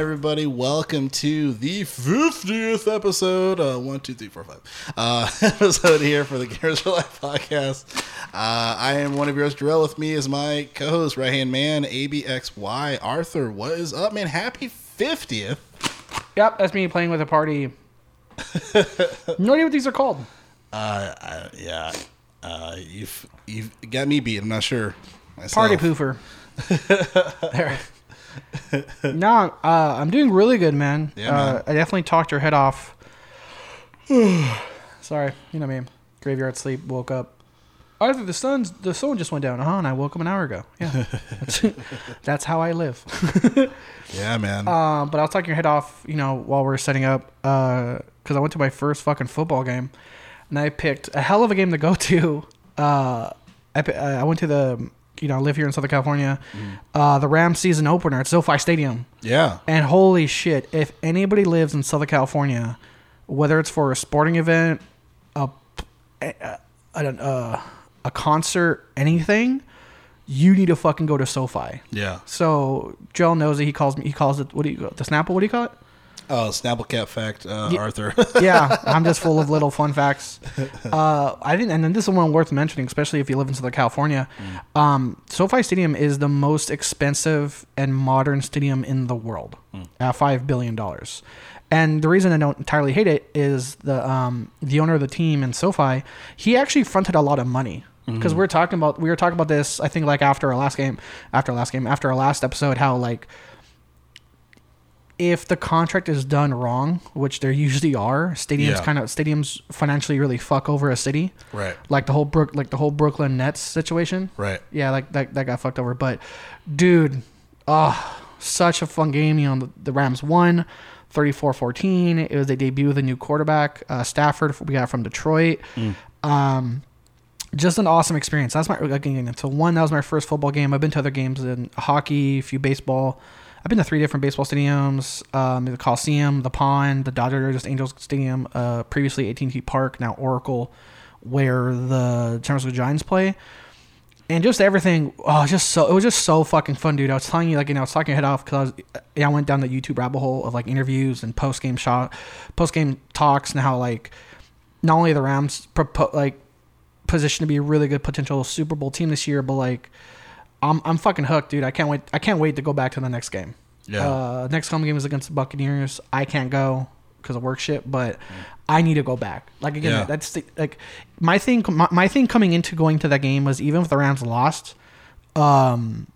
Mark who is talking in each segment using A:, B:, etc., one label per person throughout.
A: everybody? Welcome to the 50th episode, uh, one, two, three, four, five, uh, episode here for the Gamers for Life podcast. Uh, I am one of yours, Jerrell. With me is my co-host, right hand man, ABXY Arthur. What is up, man? Happy 50th.
B: Yep, that's me playing with a party. no idea what these are called.
A: Uh, uh yeah, uh, you've you've got me beat. I'm not sure. Myself.
B: Party poofer. there. No, uh, I'm doing really good, man.
A: Yeah,
B: uh,
A: man.
B: I definitely talked your head off. Sorry, you know me. Graveyard sleep. Woke up. Arthur, the sun's the sun just went down. Uh huh. And I woke up an hour ago. Yeah, that's, that's how I live.
A: Yeah, man.
B: Um, but I was talking your head off, you know, while we are setting up, because I went to my first fucking football game, and I picked a hell of a game to go to. Uh, I uh, I went to the, you know, I live here in Southern California, uh, the Rams season opener at SoFi Stadium,
A: yeah.
B: and holy shit, if anybody lives in Southern California, whether it's for a sporting event, a, a, a, a, a concert, anything, you need to fucking go to SoFi.
A: Yeah.
B: So Joel knows it. He calls me. He calls it. What do you the Snapple? What do you call it?
A: Oh, Snapplecat fact, uh,
B: Yeah.
A: Arthur.
B: Yeah, I'm just full of little fun facts. Uh, I didn't, and then this is one worth mentioning, especially if you live in Southern California. Um, SoFi Stadium is the most expensive and modern stadium in the world, at five billion dollars. And the reason I don't entirely hate it is the um, the owner of the team in SoFi. He actually fronted a lot of money because we are talking about we were talking about this. I think like after our last game, after our last game, after our last episode, how like if the contract is done wrong, which there usually are, stadiums
A: Yeah.
B: kind of stadiums financially really fuck over a city.
A: right.
B: Like the whole Brook, like the whole Brooklyn Nets situation.
A: Right.
B: Yeah, like that that got fucked over. But dude, ah, such a fun game. You know, the, the Rams won 34-14. It was a debut of the new quarterback, uh, Stafford. We got from Detroit. Um, just an awesome experience. That's my again. So one, that was my first football game. I've been to other games in hockey, a few baseball. I've been to three different baseball stadiums: um, the Coliseum, the Pond, the Dodgers Angels Stadium, uh, previously AT&T Park, now Oracle, where the San Francisco Giants play. And just everything, oh, just so it was just so fucking fun, dude. I was telling you, like, you know, I was talking head off because I I went down the YouTube rabbit hole of like interviews and post game shot, post game talks, and how like not only the Rams propo- like positioned to be a really good potential Super Bowl team this year, but like I'm I'm fucking hooked, dude. I can't wait. I can't wait to go back to the next game.
A: Yeah.
B: Uh, next home game is against the Buccaneers. I can't go because of work shit, but I need to go back. Like again,
A: Yeah.
B: that's the, like my thing. My, my thing coming into going to that game was even if the Rams lost, um,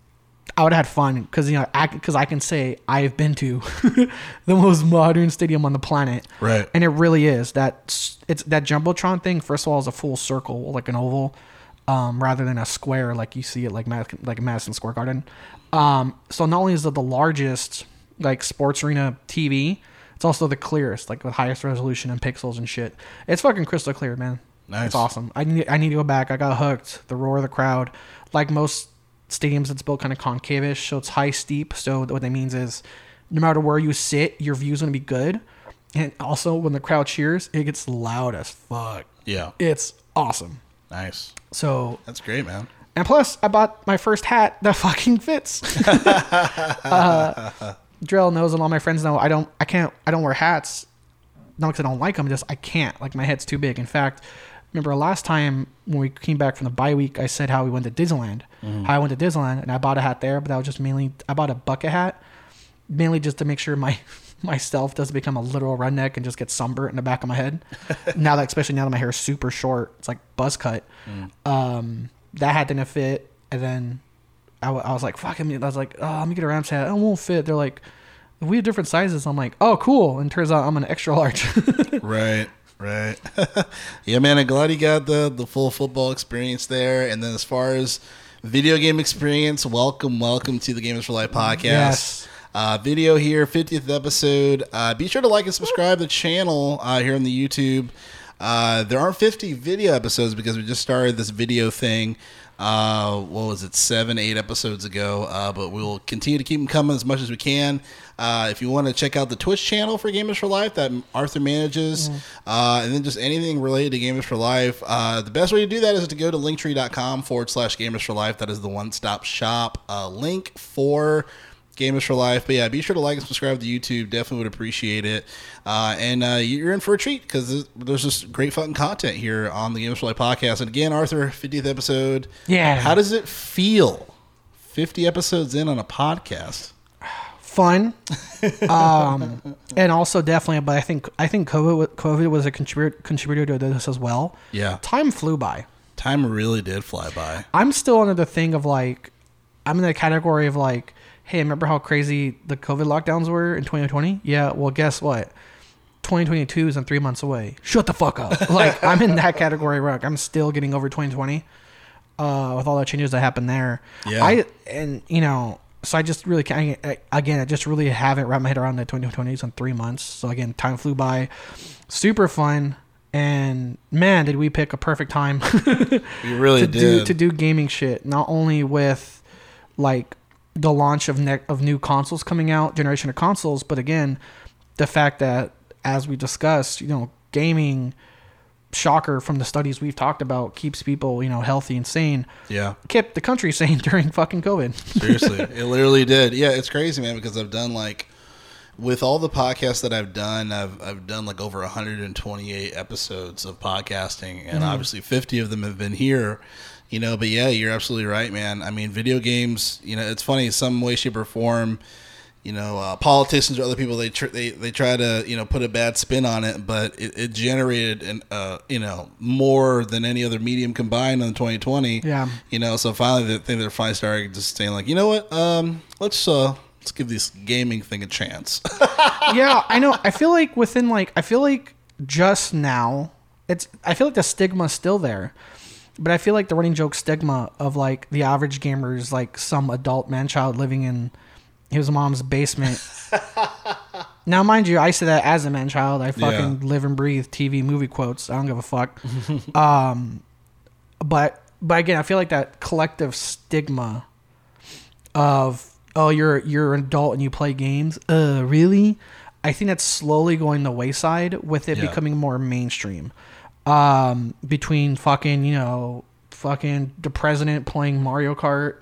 B: I would have had fun because you know because I, can say I've been to the most modern stadium on the planet,
A: Right.
B: and it really is that it's that jumbotron thing. First of all, is a full circle like an oval, um, rather than a square like you see it like Mad- like Madison Square Garden. Um, so not only is it the largest like sports arena TV, it's also the clearest, like the highest resolution and pixels and shit. It's fucking crystal clear, man.
A: Nice.
B: It's awesome. I need I need to go back. I got hooked. The roar of the crowd, like most stadiums, it's built kind of concavish, so it's high steep. So what that means is, no matter where you sit, your view's gonna be good. And also, when the crowd cheers, it gets loud as fuck.
A: Yeah.
B: It's awesome.
A: Nice.
B: So,
A: That's great, man.
B: and plus, I bought my first hat that fucking fits. uh, Drill knows, and all my friends know. I don't, I can't, I don't wear hats. Not because I don't like them, just I can't. Like my head's too big. In fact, remember last time when we came back from the bye week, I said how we went to Disneyland. How I went to Disneyland, and I bought a hat there, but that was just mainly I bought a bucket hat, mainly just to make sure my myself doesn't become a literal redneck and just get sunburnt in the back of my head. now that, especially now that my hair is super short, it's like buzz cut. Um, that hat didn't fit, and then I, was like, "Fuck!" I mean, I was like, "Oh, let me get a Rams hat. It won't fit." They're like, "We have different sizes." I'm like, "Oh, cool!" And turns out I'm an extra large.
A: Right. Right. yeah, man. I'm glad you got the the full football experience there. And then as far as video game experience, welcome, welcome to the Gamers for Life podcast.
B: Yes.
A: Uh, video here, 50th episode. Uh, be sure to like and subscribe the channel uh, here on the YouTube. Uh, there aren't 50 video episodes because we just started this video thing. Uh, what was it, seven, eight episodes ago? Uh, but we'll continue to keep them coming as much as we can. Uh, if you want to check out the Twitch channel for Gamers for Life that Arthur manages, uh, and then just anything related to Gamers for Life, uh, the best way to do that is to go to linktree.com forward slash Gamers for Life. That is the one stop shop uh, link for Gamers for life. But yeah, be sure to like and subscribe to YouTube. Definitely would appreciate it. Uh, and uh, you're in for a treat because there's, just great fucking content here on the Gamers for Life podcast. And again, Arthur, 50th episode.
B: Yeah.
A: How does it feel? 50 episodes in on a podcast.
B: fun, um, and also definitely. But I think I think COVID COVID was a contributor contributor to this as well.
A: Yeah.
B: Time flew by.
A: Time really did fly by.
B: I'm still under the thing of like, I'm in the category of like, hey, remember how crazy the COVID lockdowns were in 2020? Yeah. Well, guess what? 2022 is in three months away. Shut the fuck up. like I'm in that category. Rock. I'm still getting over 2020 uh, with all the changes that happened there.
A: Yeah.
B: I and you know, so I just really can't. I- Again, I just really haven't wrapped my head around the 2020s in three months. So again, time flew by. Super fun. And man, did we pick a perfect time
A: You really
B: to
A: did.
B: do to do gaming shit. Not only with like the launch of ne- of new consoles coming out, generation of consoles, but again, the fact that as we discussed, you know, gaming shocker from the studies we've talked about keeps people, you know, healthy and sane.
A: yeah.
B: Kept the country sane during fucking COVID.
A: Seriously, it literally did. Yeah, it's crazy, man. Because I've done like with all the podcasts that I've done, I've I've done like over 128 episodes of podcasting, and mm-hmm. obviously 50 of them have been here. You know, but yeah, you're absolutely right, man. I mean, video games. You know, it's funny some way, shape, or form. You know, uh, politicians or other people they tr- they they try to you know put a bad spin on it, but it, it generated an uh, you know more than any other medium combined in 2020.
B: Yeah.
A: You know, so finally, the thing they're finally starting just saying like, you know what, um, let's uh, let's give this gaming thing a chance.
B: yeah, I know. I feel like within like I feel like just now it's I feel like the stigma's still there. But I feel like the running joke stigma of like the average gamer is like some adult man child living in his mom's basement. now, mind you, I say that as a man child. I fucking
A: Yeah.
B: live and breathe TV movie quotes. I don't give a fuck. um, but but again, I feel like that collective stigma of oh you're you're an adult and you play games uh really i think that's slowly going the wayside with it
A: Yeah.
B: becoming more mainstream um between fucking you know fucking the president playing mario kart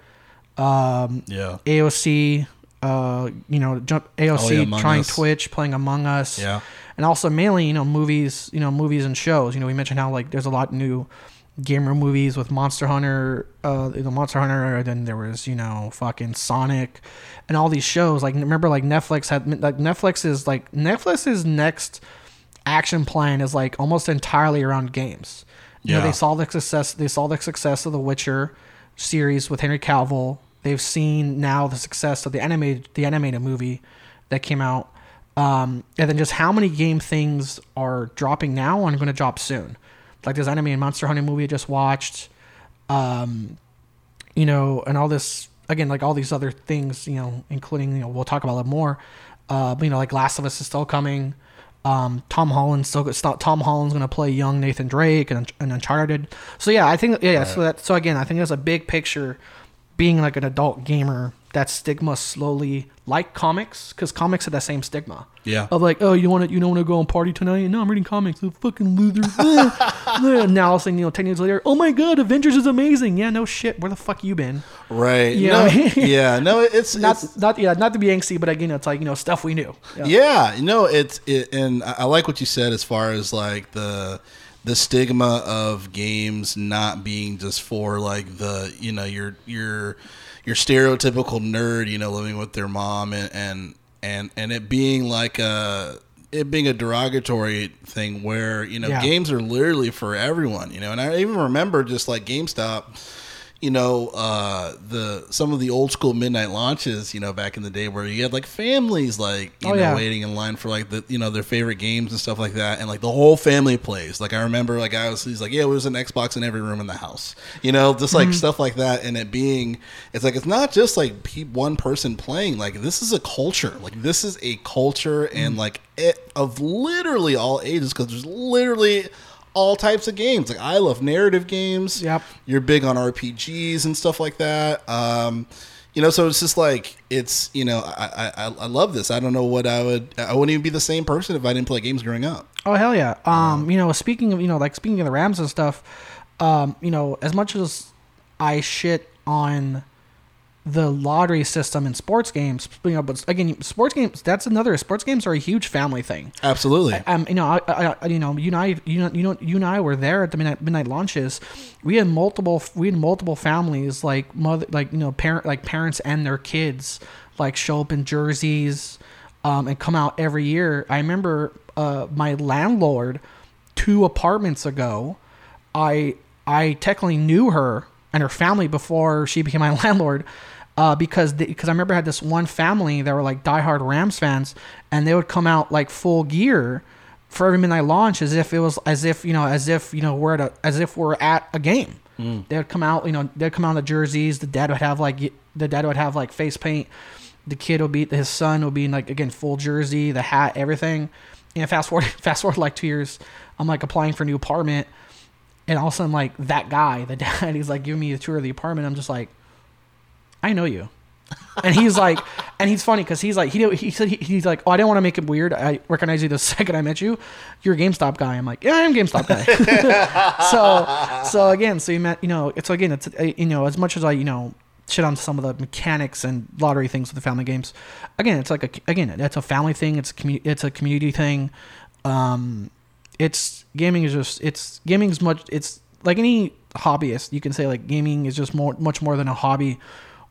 B: um
A: yeah,
B: aoc uh you know jump aoc
A: Oh, yeah,
B: trying
A: Us.
B: twitch playing among us.
A: Yeah,
B: and also mainly you know movies you know movies and shows. You know we mentioned how like there's a lot of new gamer movies with monster hunter uh the monster hunter and then there was you know fucking sonic and all these shows. Like remember like netflix had like netflix is like netflix's next action plan is like almost entirely around games. You know
A: Yeah.
B: they saw the success they saw the success of the witcher series with henry cavill. They've seen now the success of the animated the animated movie that came out. Um, and then just how many game things are dropping now and going to drop soon. Like this anime and monster hunting movie i just watched um, you know and all this again like all these other things you know including you know we'll talk about it more. Uh, but, you know like last of us is still coming um, Tom Holland's still still- Tom Holland's gonna play young Nathan Drake and, and Uncharted. So yeah, I think yeah. yeah So that so again, I think there's a big picture. Being like an adult gamer, that stigma slowly, like comics, because comics have that same stigma
A: yeah.
B: of like, oh, you want to, you don't want to go and party tonight? No, I'm reading comics. You fucking loser. Eh. now, all of a sudden, you know, ten years later, oh my god, Avengers is amazing. Yeah, no shit. Where the fuck you been?
A: Right.
B: Yeah.
A: No, yeah. No, it's
B: Not,
A: it's,
B: not, yeah, not to be angsty, but again, it's like you know, stuff we knew. Yeah.
A: Yeah, no, it's it, and I I like what you said as far as like the the stigma of games not being just for like the you know your your your stereotypical nerd, you know, living with their mom and and and, and it being like a it being a derogatory thing where you know
B: Yeah.
A: games are literally for everyone, you know, and I even remember just like GameStop you know uh the some of the old school midnight launches you know back in the day where you had like families like you
B: Oh,
A: know
B: yeah.
A: waiting in line for like the you know their favorite games and stuff like that and like the whole family plays like i remember like i was he's like yeah it was an xbox in every room in the house you know just
B: Mm-hmm.
A: like stuff like that and it being it's like it's not just like one person playing like this is a culture like this is a culture
B: Mm-hmm.
A: and like it, of literally all ages because there's literally all types of games like i love narrative games
B: Yep.
A: you're big on RPGs and stuff like that. Um, you know, so it's just like it's you know I, I I love this. I don't know what I would I wouldn't even be the same person if I didn't play games growing up.
B: Oh hell yeah. Um, you know, speaking of you know, like speaking of the Rams and stuff, um, you know, as much as I shit on the lottery system in sports games. You know, but again, sports games. That's another. Sports games are a huge family thing.
A: Absolutely.
B: Um, you know, I, I, I- you know, you and I, you know, you know, you and I were there at the midnight, midnight launches. We had multiple, we had multiple families, like mother, like you know, parent, like parents and their kids, like show up in jerseys, um, and come out every year. I remember, uh, my landlord, two apartments ago, I, I technically knew her and her family before she became my landlord uh, because because I remember I had this one family that were like diehard Rams fans, and they would come out like full gear for every midnight launch as if it was as if you know as if you know we're at a, as if we're at a game. They would come out, you know, they'd come out in the jerseys. The dad would have like the dad would have like face paint. The kid would be his son would be in like again full jersey, the hat, everything. And fast forward fast forward like two years, I'm like applying for a new apartment, and all of a sudden like that guy, the dad, he's like giving me a tour of the apartment. I'm just like, I know you. and he's like, and he's funny because he's like, he he said he, he's like, oh, I didn't want to make it weird. I recognize you the second I met you. You're a GameStop guy. I'm like, yeah, I am a GameStop guy. so, so again, so you met, you know, it's again, it's uh, you know, as much as I, you know, shit on some of the mechanics and lottery things with the family games. Again, it's like a again, it's a family thing. It's a commu- it's a community thing. Um, it's gaming is just it's gaming is much it's like any hobbyist you can say like gaming is just more much more than a hobby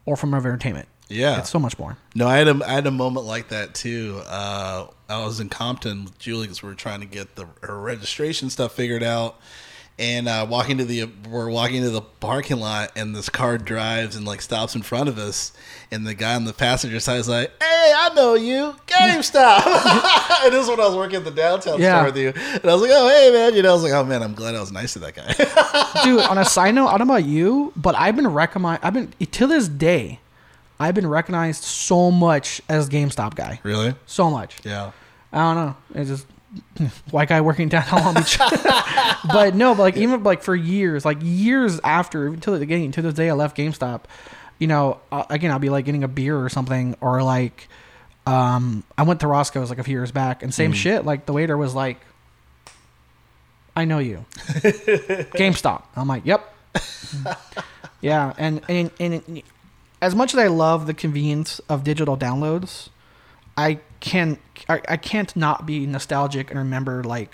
B: or form of entertainment
A: Yeah.
B: it's so much more
A: No, I had a, I had a moment like that too. Uh, I was in Compton with Julie because we were trying to get the her registration stuff figured out, and uh, walking to the we're walking to the parking lot, and this car drives and like stops in front of us, and the guy on the passenger side is like, "Hey, I know you, GameStop." and this is when I was working at the downtown
B: Yeah.
A: store with you, and I was like, "Oh, hey, man," you know, I was like, "Oh man, I'm glad I was nice to that guy."
B: dude on a side note i don't know about you but i've been recognized i've been to this day i've been recognized so much as gamestop guy
A: really?
B: so much
A: Yeah.
B: I don't know. It's just white guy working downtown Long Beach. but no, but like even like for years, like years after, until the beginning, to this day, I left GameStop. You know, uh, again, I'll be like getting a beer or something, or like, um, I went to Roscoe's like a few years back, and same shit. Like the waiter was like, "I know you, GameStop." I'm like, "Yep." yeah, and and and as much as I love the convenience of digital downloads, I can I, I can't not be nostalgic and remember like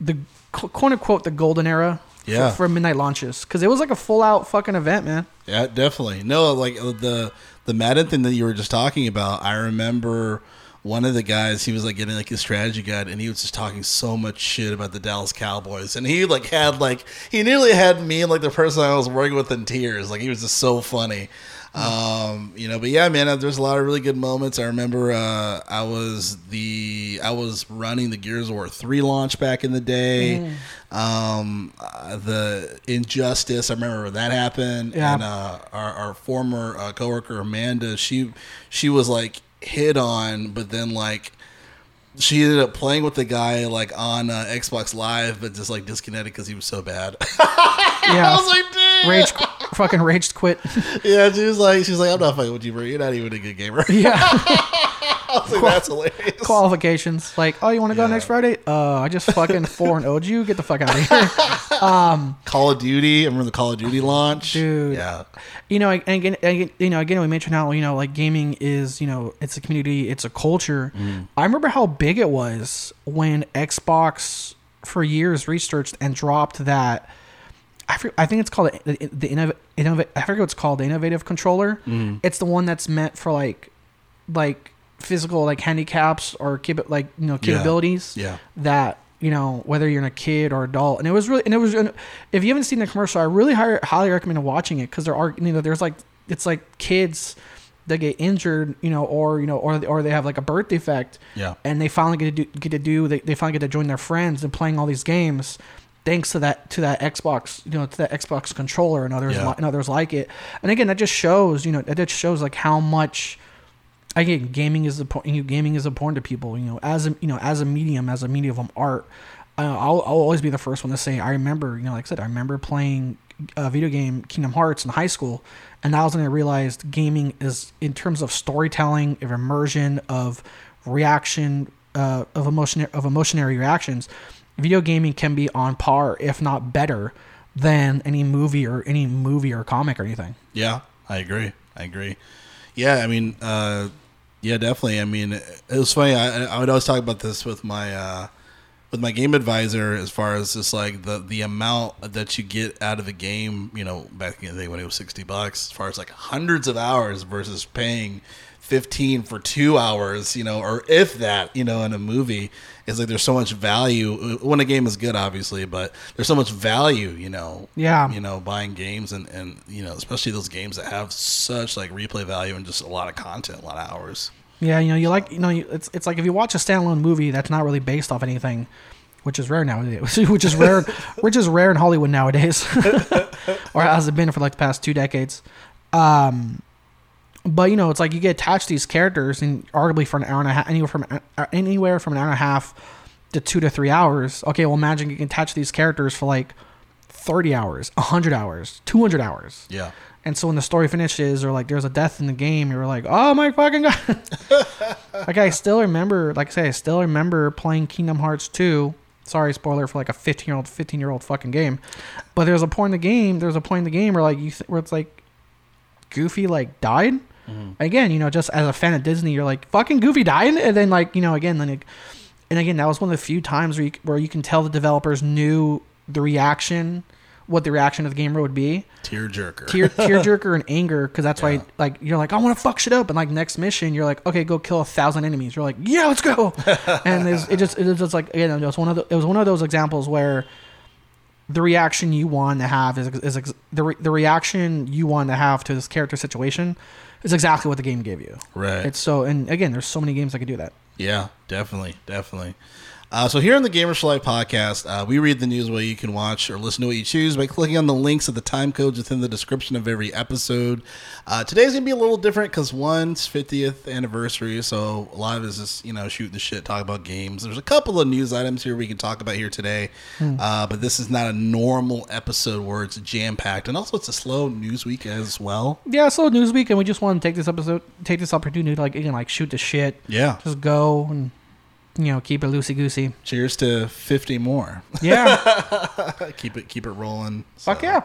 B: the quote unquote the golden era
A: Yeah.
B: for, for midnight launches because it was like a full out fucking event, man.
A: Yeah, definitely. No, like uh, the the Madden thing that you were just talking about. I remember one of the guys. He was like getting like his strategy guide, and he was just talking so much shit about the Dallas Cowboys. And he like had like he nearly had me and like the person I was working with in tears. Like he was just so funny. Um, you know, but yeah, man, there's a lot of really good moments. I remember uh, I was the I was running the Gears of War three launch back in the day. Um, uh, the Injustice, I remember that happened.
B: Yeah.
A: And uh, our, our former uh, coworker Amanda, she she was like hit on, but then like she ended up playing with the guy like on uh, Xbox Live, but just like disconnected because he was so bad. I
B: Yeah,
A: was like, dude.
B: rage, fucking raged quit.
A: Yeah, she was like, she's like, I'm not fucking with you, bro. You're not even a good gamer.
B: yeah,
A: Was like, that's hilarious.
B: qualifications like, oh, you want to go
A: Yeah.
B: next Friday? Uh, I just fucking four and owed you. Get the fuck out of here.
A: Um, Call of Duty. I remember the Call of Duty launch,
B: Dude.
A: Yeah,
B: you know, and again, again, you know, again, we mentioned how you know, like gaming is, you know, it's a community, it's a culture. Mm. I remember how big it was when Xbox for years researched and dropped that. I, for, I think it's called the, the innov, innov, I forget what it's called, the innovative controller. Mm. It's the one that's meant for like, like physical like handicaps or like you know capabilities
A: Yeah.
B: that you know whether you're in a kid or adult and it was really and it was if you haven't seen the commercial i really high, highly recommend watching it because there are you know there's like it's like kids that get injured you know or you know or, or they have like a birth defect
A: Yeah.
B: and they finally get to do get to do they, they finally get to join their friends and playing all these games thanks to that to that xbox you know to that xbox controller and others
A: Yeah.
B: and others like it and again that just shows you know that just shows like how much again, gaming is important. Gaming is important to people. You know, as a you know, as a medium, as a medium of art, uh, I'll, I'll always be the first one to say I remember. You know, like I said, I remember playing a video game, Kingdom Hearts, in high school, and that was when I realized gaming is in terms of storytelling, of immersion, of reaction, uh, of emotion, of emotionary reactions. Video gaming can be on par, if not better, than any movie or any movie or comic or anything.
A: yeah. I agree. I agree. Yeah, I mean, uh, yeah, definitely. I mean, it was funny. I, I would always talk about this with my uh, with my game advisor as far as just like the the amount that you get out of a game. You know, back in the day when it was sixty bucks, as far as like hundreds of hours versus paying 15 for two hours, you know, or if that, you know, in a movie, is like there's so much value when a game is good, obviously, but there's so much value, you know,
B: Yeah.
A: you know, buying games and, and, you know, especially those games that have such like replay value and just a lot of content, a lot of hours.
B: Yeah, you know, you like, you know, you, it's it's like if you watch a standalone movie that's not really based off anything, which is rare nowadays, which is rare, which is rare in Hollywood nowadays, or has it been for like the past two decades. Um, but you know, it's like you get attached to these characters, and arguably for an hour and a half, anywhere from uh, anywhere from an hour and a half to two to three hours. Okay, well, imagine you can attach these characters for like thirty hours, hundred hours, two hundred hours.
A: Yeah.
B: And so when the story finishes or like there's a death in the game, you're like, oh my fucking god. like I still remember, like I say, I still remember playing Kingdom Hearts 2. Sorry, spoiler for like a 15 year old, 15 year old fucking game. But there's a point in the game, there's a point in the game where like you, th- where it's like Goofy like died. Mm-hmm. Again, you know, just as a fan of Disney, you're like, fucking Goofy died. And then like, you know, again, then it, and again, that was one of the few times where you, where you can tell the developers knew the reaction, what the reaction of the gamer would be
A: Tearjerker.
B: tear tearjerker and anger because that's
A: Yeah.
B: why like you're like I want to fuck shit up and like next mission you're like okay go kill a thousand enemies you're like yeah let's go and it just it was just like again it was one of the, it was one of those examples where the reaction you want to have is, is ex- the re, the reaction you want to have to this character situation is exactly what the game gave you.
A: right.
B: It's so and again there's so many games that could do that.
A: Yeah, definitely, definitely. Uh, so here on the Gamers for Life podcast, uh, we read the news where you can watch or listen to what you choose by clicking on the links of the time codes within the description of every episode. Uh, today's gonna be a little different because one's 50th anniversary, so a lot of is just you know shooting the shit, talk about games. There's a couple of news items here we can talk about here today, uh, but this is not a normal episode where it's jam packed, and also it's a slow news week as well.
B: Yeah, slow news week, and we just want to take this episode take this opportunity to like again like shoot the shit,
A: Yeah.
B: just go and you know keep it loosey goosey.
A: Cheers to 50 more.
B: Yeah,
A: keep it keep it rolling.
B: fuck
A: So-
B: yeah.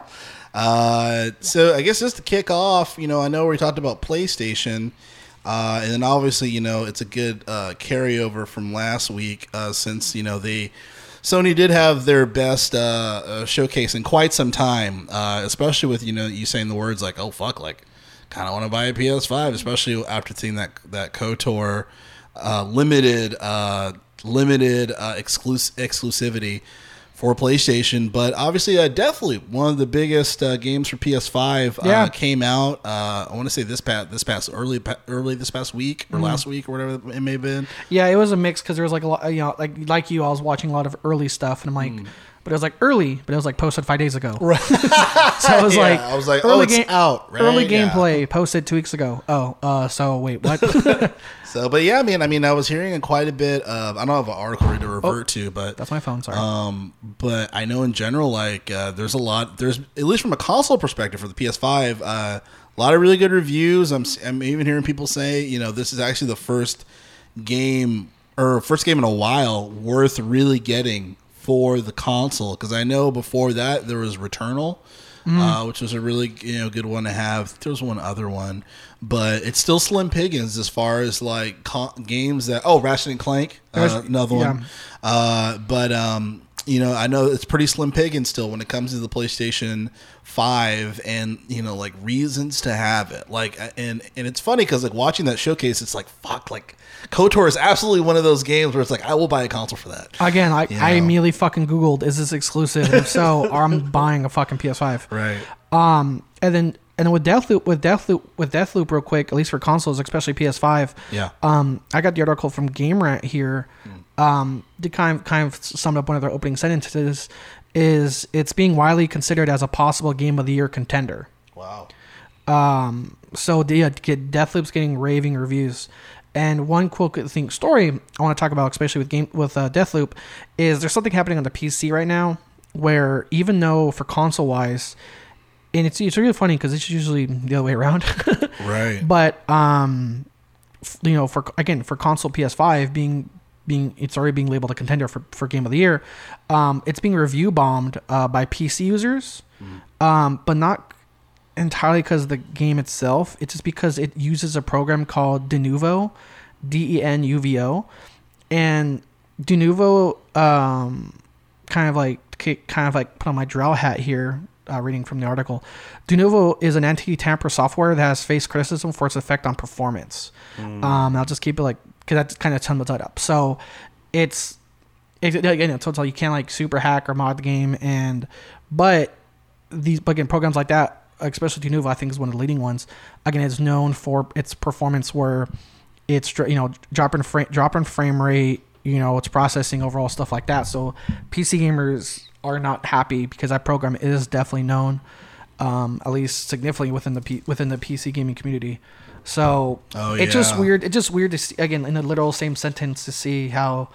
A: Uh, so I guess just to kick off, you know, I know we talked about PlayStation, uh, and then obviously, you know, it's a good uh, carryover from last week uh, since you know they Sony did have their best uh, uh, showcase in quite some time, uh, especially with you know you saying the words like "oh fuck," like kind of want to buy a PS5, especially after seeing that that Kotor uh, limited uh, limited uh, exclus- exclusivity for PlayStation. But obviously, uh, Deathloop, one of the biggest uh, games for PS5,
B: Yeah.
A: uh, came out. Uh, I want to say this past this past early early this past week or last week or whatever it may have been.
B: Yeah, it was a mix because there was like a lot, you know, like like you, I was watching a lot of early stuff, and I'm like, but it was like early, but it was like posted five days ago.
A: Right.
B: So I was
A: Yeah,
B: like,
A: I was like,
B: early
A: oh, it's
B: game-
A: out, right?
B: Early
A: Yeah.
B: gameplay posted two weeks ago. Oh, uh, so wait, what?
A: So, but yeah, I mean, I mean, I was hearing quite a bit of. I don't have an article to revert to, but
B: Oh, That's my phone. Sorry.
A: Um, but I know in general, like, uh, there's a lot. There's at least from a console perspective for the PS5, uh, a lot of really good reviews. I'm, I'm even hearing people say, you know, this is actually the first game or first game in a while worth really getting for the console because I know before that there was Returnal. Uh, which was a really you know good one to have. There was one other one, but it's still slim pickings as far as like con- games that. Oh, Ratchet and Clank, uh, another
B: yeah.
A: one. Uh, but um, you know, I know it's pretty slim pickings still when it comes to the PlayStation Five, and you know, like reasons to have it. Like, and and it's funny because like watching that showcase, it's like fuck, like Kotor is absolutely one of those games where it's like I will buy a console for that.
B: Again, I,
A: you
B: I
A: know.
B: immediately fucking Googled, is this exclusive? And if so, I'm buying a fucking PS5.
A: Right.
B: Um, and then and then with Deathloop, with Deathloop, with Deathloop, real quick, at least for consoles, especially PS5.
A: Yeah.
B: Um, I got the article from Game Rant here. Um, to kind of kind of sum up one of their opening sentences is it's being widely considered as a possible game of the year contender.
A: Wow.
B: Um, so the yeah, Deathloop's getting raving reviews. And one cool thing story I want to talk about, especially with game with uh, Deathloop, is there's something happening on the PC right now where even though for console wise, and it's it's really funny because it's usually the other way around,
A: Right.
B: but um, f- you know for again for console PS5 being being it's already being labeled a contender for, for game of the year, um, it's being review bombed uh, by PC users, um, but not entirely because of the game itself. It's just because it uses a program called Denuvo, D E N U V O, and Denuvo um, kind of like kind of like put on my Drell hat here. Uh, reading from the article, Denuvo is an anti-tamper software that has faced criticism for its effect on performance. Um, I'll just keep it like because that's kind of sums it up. So it's it, again, it's so you can't like super hack or mod the game, and but these again programs like that, especially Denuvo, I think is one of the leading ones. Again, it's known for its performance where it's you know dropping frame dropping frame rate, you know its processing overall stuff like that. So PC gamers are not happy because that program is definitely known, um, at least significantly within the P- within the PC gaming community. So
A: Oh,
B: it's just weird. It's just weird to see again in the literal same sentence to see how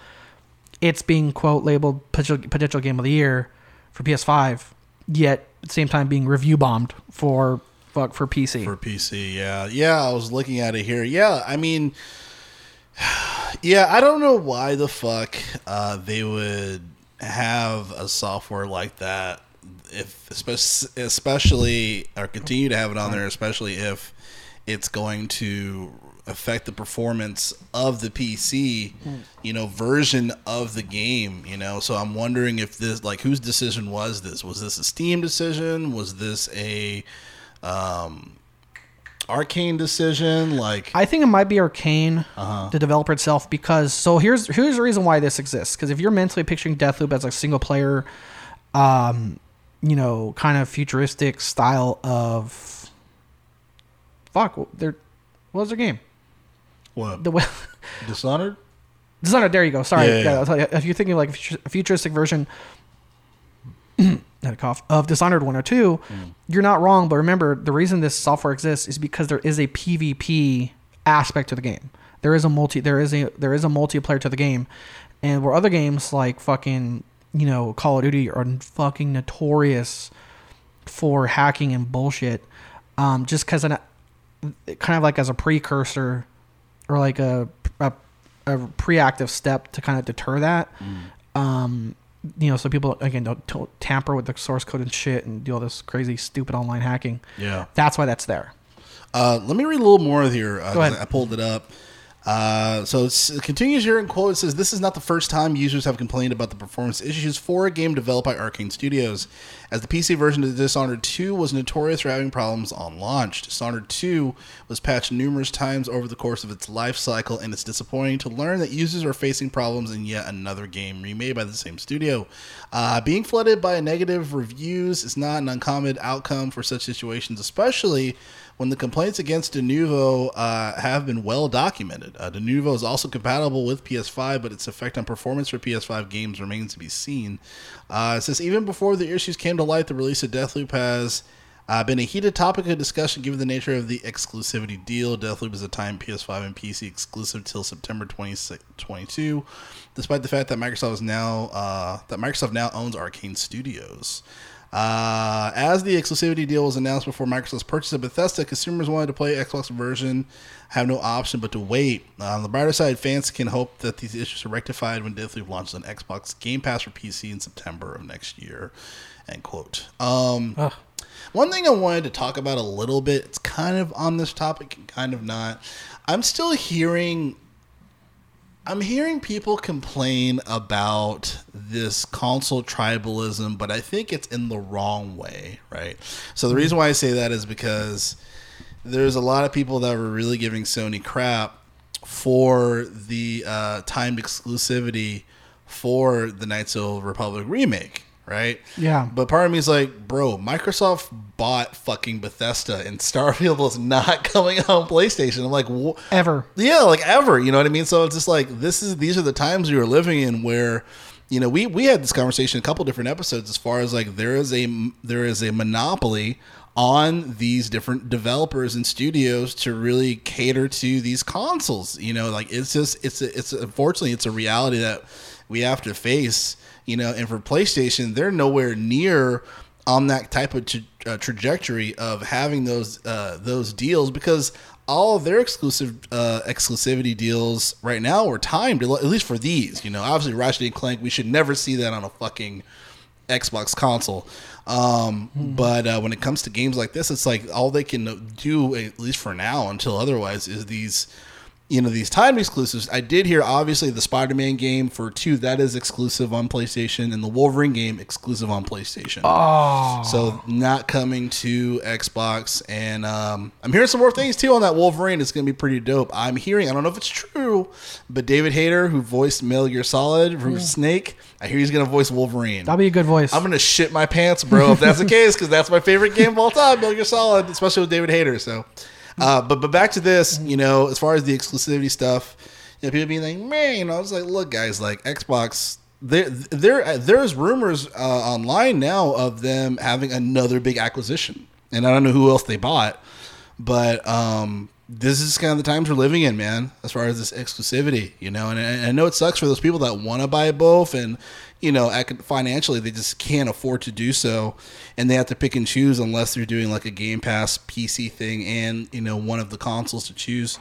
B: it's being quote labeled potential, potential game of the year for PS5, yet at the same time being review bombed for fuck for PC.
A: for PC. Yeah, yeah. I was looking at it here. Yeah, I mean, yeah. I don't know why the fuck uh, they would have a software like that, if especially, especially or continue to have it on there, especially if it's going to affect the performance of the PC, you know, version of the game, you know. So I'm wondering if this like whose decision was this? Was this a Steam decision? Was this a um arcane decision? Like
B: I think it might be Arcane,
A: Uh-huh.
B: the developer itself, because so here's here's the reason why this exists. Because if you're mentally picturing Deathloop as a single player, um, you know, kind of futuristic style of fuck, their what was their game?
A: What?
B: The
A: Dishonored?
B: Dishonored. There you go. Sorry,
A: Yeah, yeah,
B: yeah. You, if you're thinking like a a futuristic version, had a cough of Dishonored one or two,
A: Mm.
B: you're not wrong. But remember, the reason this software exists is because there is a PvP aspect to the game. There is a multi. There is a there is a multiplayer to the game, and where other games like fucking you know Call of Duty are fucking notorious for hacking and bullshit, um, just because kind of like as a precursor or like a, a, a preactive step to kind of deter that. Um, you know, so people again don't t- tamper with the source code and shit and do all this crazy stupid online hacking.
A: Yeah.
B: That's why that's there.
A: Uh, let me read a little more here. Uh,
B: Go ahead.
A: I pulled it up. Uh, so it continues here in quote. It says, This is not the first time users have complained about the performance issues for a game developed by Arcane Studios, as the PC version of Dishonored 2 was notorious for having problems on launch. Dishonored 2 was patched numerous times over the course of its life cycle, and it's disappointing to learn that users are facing problems in yet another game remade by the same studio. Uh, being flooded by negative reviews is not an uncommon outcome for such situations, especially when the complaints against Denuvo uh, have been well documented. Uh, Denuvo is also compatible with PS5, but its effect on performance for PS5 games remains to be seen. Uh, says even before the issues came to light, the release of Deathloop has uh, been a heated topic of discussion given the nature of the exclusivity deal. Deathloop is a time PS5 and PC exclusive till September 2022, despite the fact that Microsoft is now uh, that Microsoft now owns Arcane Studios. Uh, as the exclusivity deal was announced before Microsoft's purchase of Bethesda, consumers wanted to play Xbox version have no option but to wait. Uh, on the brighter side, fans can hope that these issues are rectified when Deathloop launches on Xbox Game Pass for PC in September of next year. End quote. Um,
B: Ugh.
A: one thing I wanted to talk about a little bit, it's kind of on this topic and kind of not. I'm still hearing I'm hearing people complain about this console tribalism, but I think it's in the wrong way, right? So the reason why I say that is because there's a lot of people that were really giving Sony crap for the uh, timed exclusivity for the Knights of the Republic remake, right?
B: Yeah.
A: But part of me is like, bro, Microsoft bought fucking Bethesda, and Starfield is not coming out on PlayStation. I'm like, wh-
B: Ever.
A: yeah, like ever. You know what I mean? So it's just like this is these are the times we are living in where you know we we had this conversation a couple different episodes as far as like there is a there is a monopoly on these different developers and studios to really cater to these consoles you know like it's just it's a, it's unfortunately it's a reality that we have to face you know and for PlayStation they're nowhere near on that type of uh, trajectory of having those uh, those deals because all of their exclusive uh, exclusivity deals right now are timed at least for these. You know, obviously Ratchet and Clank, we should never see that on a fucking Xbox console. Um, But uh, when it comes to games like this, it's like all they can do, at least for now, until otherwise, is these you know these time exclusives. I did hear obviously the Spider-Man game for two that is exclusive on PlayStation, and the Wolverine game exclusive on PlayStation.
B: Oh,
A: So not coming to Xbox, and um, I'm hearing some more things too on that Wolverine. It's going to be pretty dope. I'm hearing, I don't know if it's true, but David Hayter, who voiced Metal Gear Solid from Snake, I hear he's going to voice Wolverine.
B: that'd be a good voice.
A: I'm gonna shit my pants, bro, if that's the case, because that's my favorite game of all time, Metal Gear Solid, especially with David Hayter. So, uh, but but back to this, you know, as far as the exclusivity stuff, you know, people being like, man, you know, I was like, look, guys, like Xbox, there there there's rumors uh, online now of them having another big acquisition, and I don't know who else they bought, but um. This is kind of the times we're living in, man. As far as this exclusivity, you know, and I know it sucks for those people that want to buy both, and you know, financially they just can't afford to do so, and they have to pick and choose unless they're doing like a Game Pass PC thing and you know one of the consoles to choose.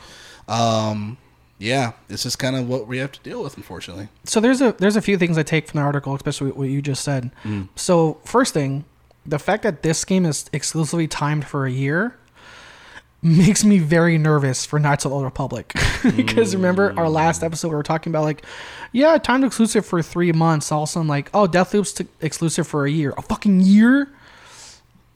A: Um, yeah, this is kind of what we have to deal with, unfortunately.
B: so there's a there's a few things I take from the article, especially what you just said.
A: Mm.
B: So first thing, the fact that this game is exclusively timed for a year makes me very nervous for Knights of the Old Republic because remember our last
A: Mm.
B: episode we were talking about like, yeah, timed exclusive for three months. All of a sudden like, oh, Deathloop's t- exclusive for a year, a fucking year.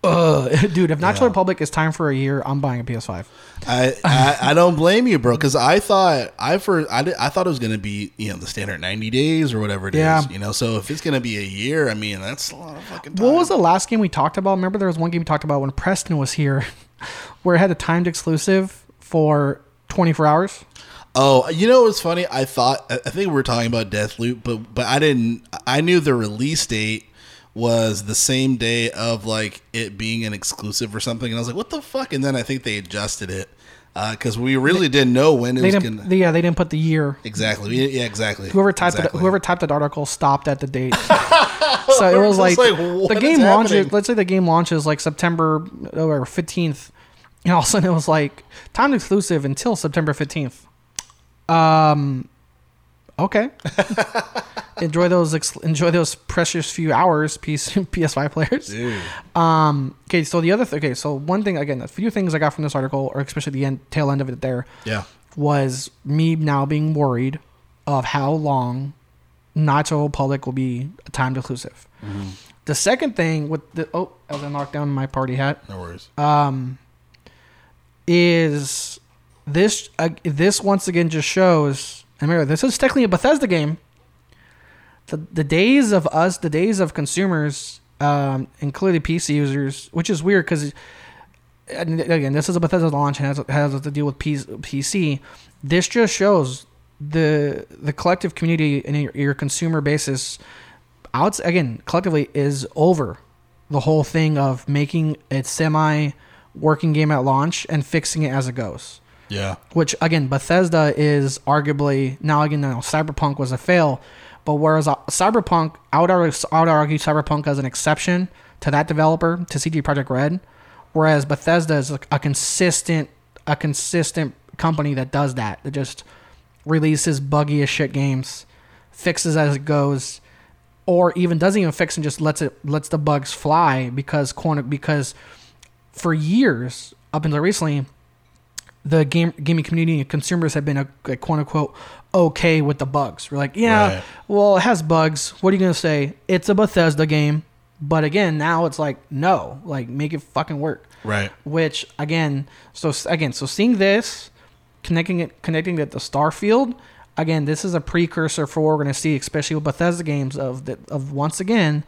B: Uh, dude, if of
A: Yeah.
B: Republic is timed for a year, I'm buying a PS5.
A: I, I I don't blame you, bro, because I thought I first I, did, I thought it was gonna be you know the standard ninety days or whatever it is,
B: Yeah.
A: you know. So if it's gonna be a year, I mean that's a lot of fucking time.
B: What was the last game we talked about? Remember, there was one game we talked about when Preston was here, where it had a timed exclusive for 24 hours.
A: Oh, you know what's funny? I thought I I think we were talking about Deathloop, but but I didn't. I knew the release date was the same day of like it being an exclusive or something, and I was like, "What the fuck?" And then I think they adjusted it because we really didn't know when it
B: They
A: was
B: didn't.
A: gonna.
B: yeah, they didn't put the year.
A: exactly. Yeah, exactly.
B: Whoever typed
A: exactly.
B: it, whoever typed that article stopped at the date. so it was like,
A: like,
B: the game launches.
A: happening?
B: Let's say the game launches like September or 15th, and all of a sudden it was like timed exclusive until September 15th. Um, okay. enjoy those. Ex- enjoy those precious few hours, PS PS5 players.
A: Dude.
B: Um. Okay. So the other. Th- okay. So one thing again, a few things I got from this article, or especially the end, tail end of it there,
A: Yeah.
B: was me now being worried of how long of the will be a timed exclusive. The second thing with the oh, i as I knocked down my party hat,
A: No worries.
B: um, is this uh, this once again just shows. And remember, this is technically a Bethesda game. The the days of us, the days of consumers, um, including PC users, which is weird because. Again, this is a Bethesda launch and has, has to deal with PC. This just shows the the collective community and your, your consumer basis out again collectively is over the whole thing of making a semi working game at launch and fixing it as it goes
A: Yeah.
B: which again bethesda is arguably now again now cyberpunk was a fail but whereas uh, cyberpunk i would argue, I would argue cyberpunk as an exception to that developer to cd projekt red whereas bethesda is a, a consistent a consistent company that does that that just releases buggy as shit games fixes as it goes or even doesn't even fix and just lets it lets the bugs fly because corner because for years up until recently the game gaming community and consumers have been uh, a, a quote unquote okay with the bugs. We're like, yeah,
A: Right.
B: well, it has bugs. What are you gonna say? It's a Bethesda game, but again, now it's like, no, like make it fucking work.
A: Right.
B: Which again, so again, so seeing this, connecting it, connecting it to Starfield, again, this is a precursor for what we're gonna see, especially with Bethesda games of the, of once again,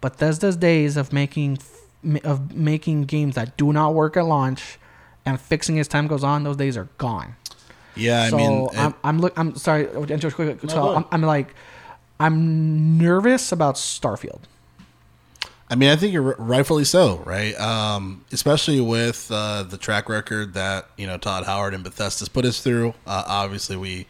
B: Bethesda's days of making of making games that do not work at launch and fixing as time goes on. Those days are gone.
A: Yeah. I mean, it,
B: I'm I'm look. I'm sorry. Just quick.
A: go
B: So. I'm, I'm like, I'm nervous about Starfield.
A: I mean, I think you're rightfully so, right? Um, especially with uh, the track record that you know Todd Howard and Bethesda's put us through. Uh, obviously, we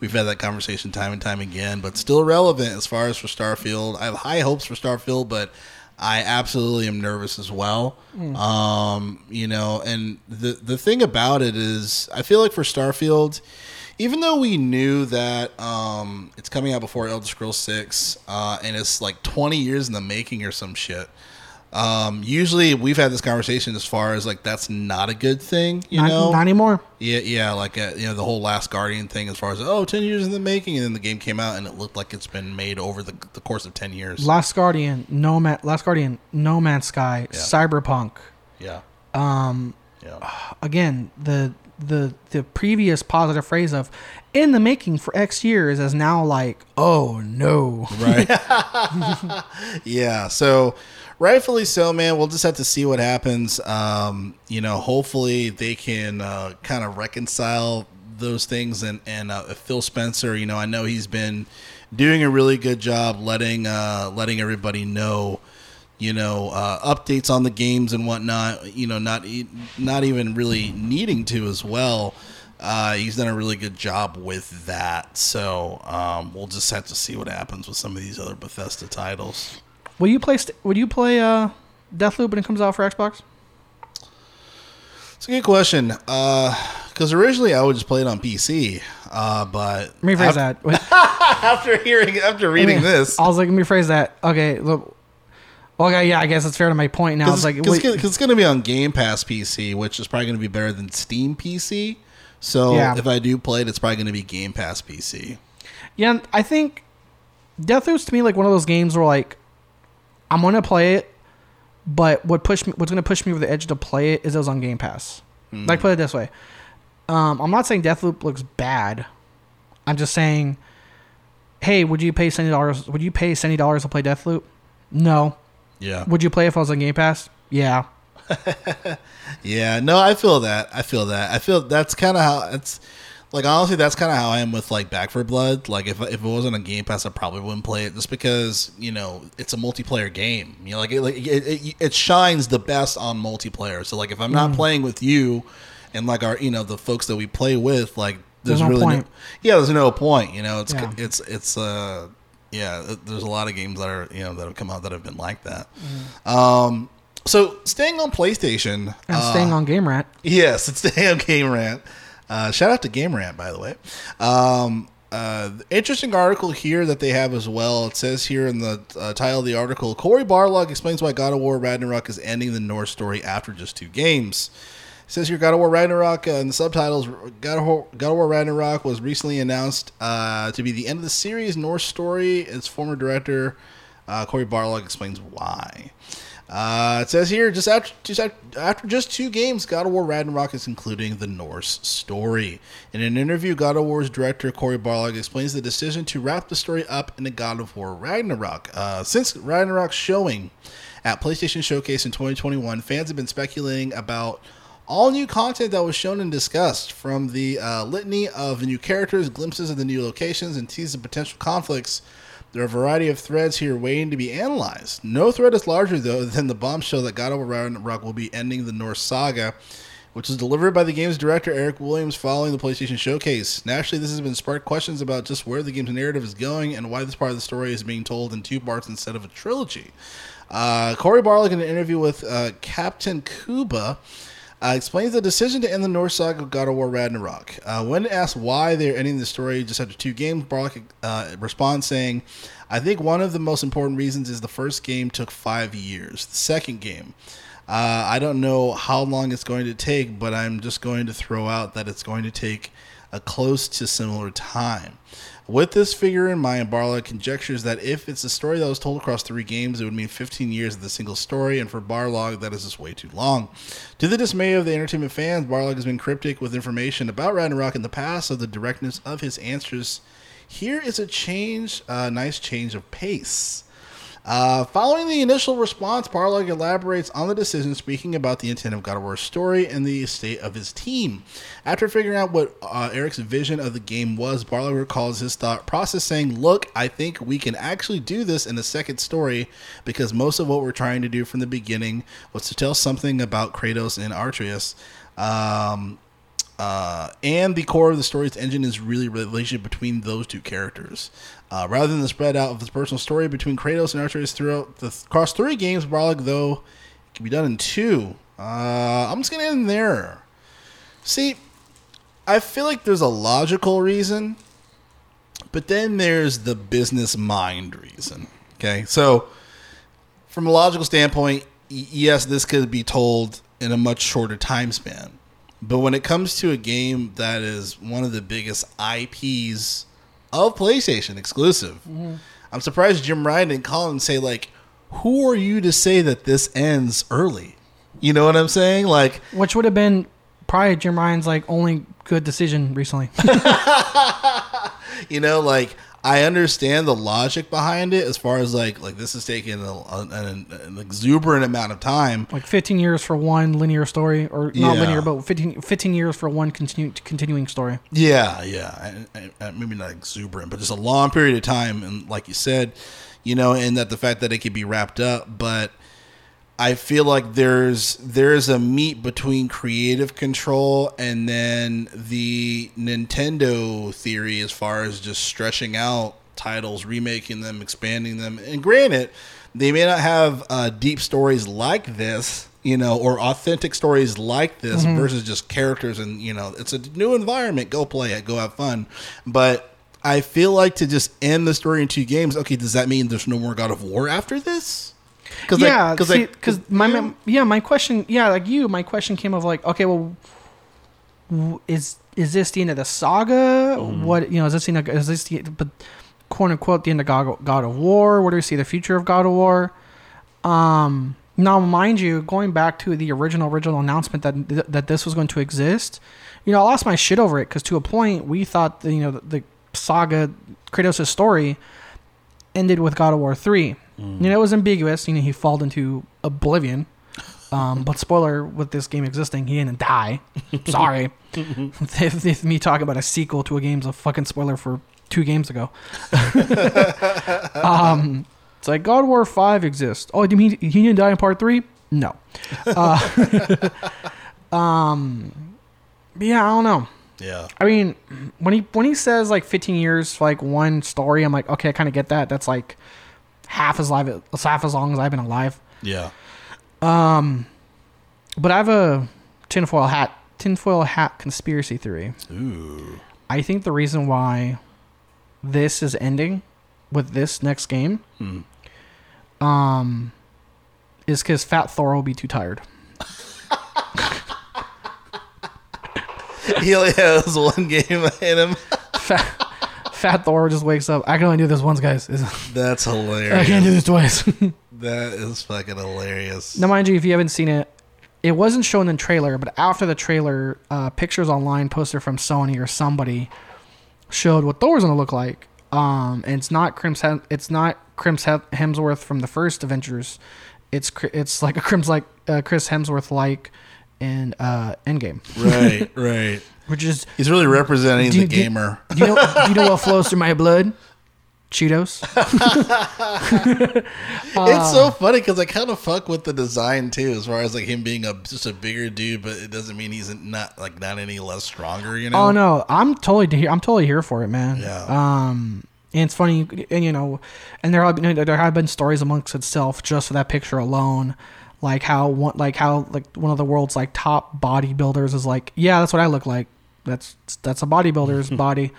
A: we've had that conversation time and time again, but still relevant as far as for Starfield. I have high hopes for Starfield, but I absolutely am nervous as well. Um, you know, and the the thing about it is, I feel like for Starfield, even though we knew that um, it's coming out before Elder Scrolls Six, uh, and it's like 20 years in the making or some shit. Um, usually, we've had this conversation as far as like that's not a good thing, you
B: not,
A: know.
B: not anymore.
A: Yeah, yeah, like uh, you know the whole Last Guardian thing, as far as oh, 10 years in the making, and then the game came out and it looked like it's been made over the, the course of ten years.
B: Last Guardian, No Man, Last Guardian, No Man's Sky,
A: Yeah.
B: Cyberpunk.
A: yeah,
B: Um,
A: yeah,
B: again, the the the previous positive phrase of "in the making for X years" is now like, "Oh no."
A: right. yeah, so rightfully so, man. We'll just have to see what happens. Um, you know, hopefully they can uh, kind of reconcile those things. And and uh, Phil Spencer, you know, I know he's been doing a really good job letting uh, letting everybody know. You know, uh, updates on the games and whatnot. You know, not not even really needing to as well. Uh, he's done a really good job with that. So um, we'll just have to see what happens with some of these other Bethesda titles.
B: Will you play? St- would you play uh, Deathloop when it comes out for Xbox?
A: It's a good question. Because originally I would just play it on PC, uh, but
B: rephrase
A: af-
B: that.
A: after hearing after reading this,
B: I was like, let me rephrase that. Okay, look. Okay, yeah, I guess it's fair to my point. Now
A: because
B: it's like, wait,
A: it's going to be on Game Pass PC, which is probably going to be better than Steam PC. So
B: Yeah.
A: if I do play it, it's probably going to be Game Pass PC.
B: yeah, I think Deathloop's to me like one of those games where like I'm gonna play it, but what push me, what's gonna push me over the edge to play it is it was on Game Pass. Like put it this way, um, I'm not saying Deathloop looks bad. I'm just saying, hey, would you pay seventy dollars? Would you pay seventy dollars to play Deathloop? No.
A: Yeah,
B: Would you play if I was on Game Pass? Yeah.
A: yeah. No, I feel that. I feel that. I feel that's kind of how it's. Like honestly, that's kind of how I am with like Back 4 Blood. Like if if it wasn't a Game Pass, I probably wouldn't play it just because you know it's a multiplayer game. You know, like it like it, it, it shines the best on multiplayer. So like if I'm
B: Mm.
A: not playing with you and like our you know the folks that we play with, like there's,
B: There's no
A: really
B: point.
A: no yeah, there's no point. You know, it's
B: Yeah.
A: it's it's uh yeah, there's a lot of games that are you know that have come out that have been like that. Um, so staying on PlayStation
B: Mm. And
A: uh,
B: staying on Game Rant.
A: Yes, it's the damn Game Rant. Uh, shout out to Game Rant, by the way. Um, uh, interesting article here that they have as well. It says here in the uh, title of the article Cory Barlog explains why God of War Ragnarok is ending the Norse story after just two games. It says here God of War Ragnarok uh, in the subtitles God of, War, God of War Ragnarok was recently announced uh, to be the end of the series Norse story. Its former director uh, Cory Barlog explains why. Uh, it says here, just after, just after, just two games, God of War Ragnarok is concluding the Norse story. In an interview, God of War's director Cory Barlog explains the decision to wrap the story up in the God of War Ragnarok. Uh, since Ragnarok's showing at PlayStation Showcase in 2021, fans have been speculating about all new content that was shown and discussed, from the uh, litany of new characters, glimpses of the new locations, and teases of potential conflicts. There are a variety of threads here waiting to be analyzed. No thread is larger, though, than the bombshell that God War Ragnarok will be ending the Norse saga, which was delivered by the game's director Eric Williams following the PlayStation Showcase. Naturally, this has been sparked questions about just where the game's narrative is going and why this part of the story is being told in two parts instead of a trilogy. Uh, Cory Barlog, in an interview with uh, Kaptain Kuba, uh, explains the decision to end the Norse saga of God of War Ragnarok. Uh, when asked why they're ending the story just after two games, Barlog uh, responds saying, I think one of the most important reasons is the first game took five years. The second game, uh, I don't know how long it's going to take, but I'm just going to throw out that it's going to take a close to similar time. With this figure in mind, Barlog conjectures that if it's a story that was told across three games, it would mean 15 years of the single story, and for Barlog, that is just way too long. To the dismay of the entertainment fans, Barlog has been cryptic with information about Ragnarok in the past, so the directness of his answers here is a change, a nice change of pace. Uh, following the initial response, Barlog elaborates on the decision, speaking about the intent of God of War's story and the state of his team. After figuring out what uh, Eric's vision of the game was, Barlog recalls his thought process, saying, Look, I think we can actually do this in a second story because most of what we're trying to do from the beginning was to tell something about Kratos and Atreus. Um, uh, and the core of the story's engine is really the relationship between those two characters. Uh, rather than the spread out of this personal story between Kratos and Atreus throughout the across three games, Barlog though can be done in two. Uh, I'm just gonna end there. See, I feel like there's a logical reason, but then there's the business mind reason. Okay, so from a logical standpoint, yes, this could be told in a much shorter time span. But when it comes to a game that is one of the biggest IPs of PlayStation exclusive, mm-hmm. I'm surprised Jim Ryan didn't call and say like, "Who are you to say that this ends early?" You know what I'm saying? Like,
B: Which would have been probably Jim Ryan's like only good decision recently.
A: you know, like I understand the logic behind it as far as like like this is taking a, an, an exuberant amount of time.
B: like 15 years for one linear story, or not
A: Yeah.
B: linear, but 15, 15 years for one continu- continuing story.
A: Yeah, yeah, and, and maybe not exuberant, but just a long period of time, and like you said, you know, and that the fact that it could be wrapped up, but I feel like there's there's a meet between creative control and then the Nintendo theory as far as just stretching out titles, remaking them, expanding them. And granted, they may not have uh, deep stories like this, you know, or authentic stories like this versus just characters and you know, it's a new environment. Go play it, go have fun. But I feel like to just end the story in two games. Okay, does that mean there's no more God of War after this? Cause
B: yeah,
A: because
B: because my my- yeah, my question, yeah, like you, my question came of like, okay, well, is is this the end of the saga?
A: Mm-hmm.
B: What you know, is this the end of, is this the but quote unquote the end of God, God of War? Where do we see the future of God of War? Um, now, mind you, going back to the original original announcement that that this was going to exist, you know, I lost my shit over it because to a point we thought that, you know the, the saga Kratos' story ended with God of War three.
A: Mm.
B: You know, it was ambiguous. You know, he fell into oblivion. Um, but spoiler, with this game existing, he didn't die. Sorry. if, if me talking about a sequel to a game's a fucking spoiler for two games ago. um, it's like God War 5 exists. Oh, do you mean he didn't die in part 3? No. Uh, um, yeah, I don't know.
A: yeah,
B: I mean, when he when he says like 15 years for like one story, I'm like, okay, I kind of get that. That's like half as live, half as long as I've been alive.
A: yeah.
B: Um, but I have a tinfoil hat tinfoil hat conspiracy theory.
A: Ooh,
B: I think the reason why this is ending with this next game,
A: Hmm.
B: um, is because Fat Thor will be too tired.
A: he only has one game in him.
B: Fat, Fat Thor just wakes up. I can only do this once, guys.
A: That's hilarious.
B: I can't do this twice.
A: That is fucking hilarious.
B: Now, mind you, if you haven't seen it, it wasn't shown in the trailer, but after the trailer, uh, pictures online posted from Sony or somebody showed what Thor's gonna look like. Um, and it's not Crims. It's not Crims Hemsworth from the first Avengers. It's it's like a Crims like uh, Chris Hemsworth like in uh, Endgame,
A: Right, right.
B: Which is
A: He's really representing the
B: you- do-
A: gamer.
B: do you know do you know what flows through my blood? Cheetos.
A: it's so funny because I kind of fuck with the design too, as far as like him being a just a bigger dude, but it doesn't mean he's not like not any less stronger. You know?
B: Oh no, I'm totally here. I'm totally here for it, man.
A: Yeah.
B: Um, and it's funny, and you know, and there have been there have been stories amongst itself just for that picture alone, like how one like how like one of the world's like top bodybuilders is like, yeah, that's what I look like. That's that's a bodybuilder's body.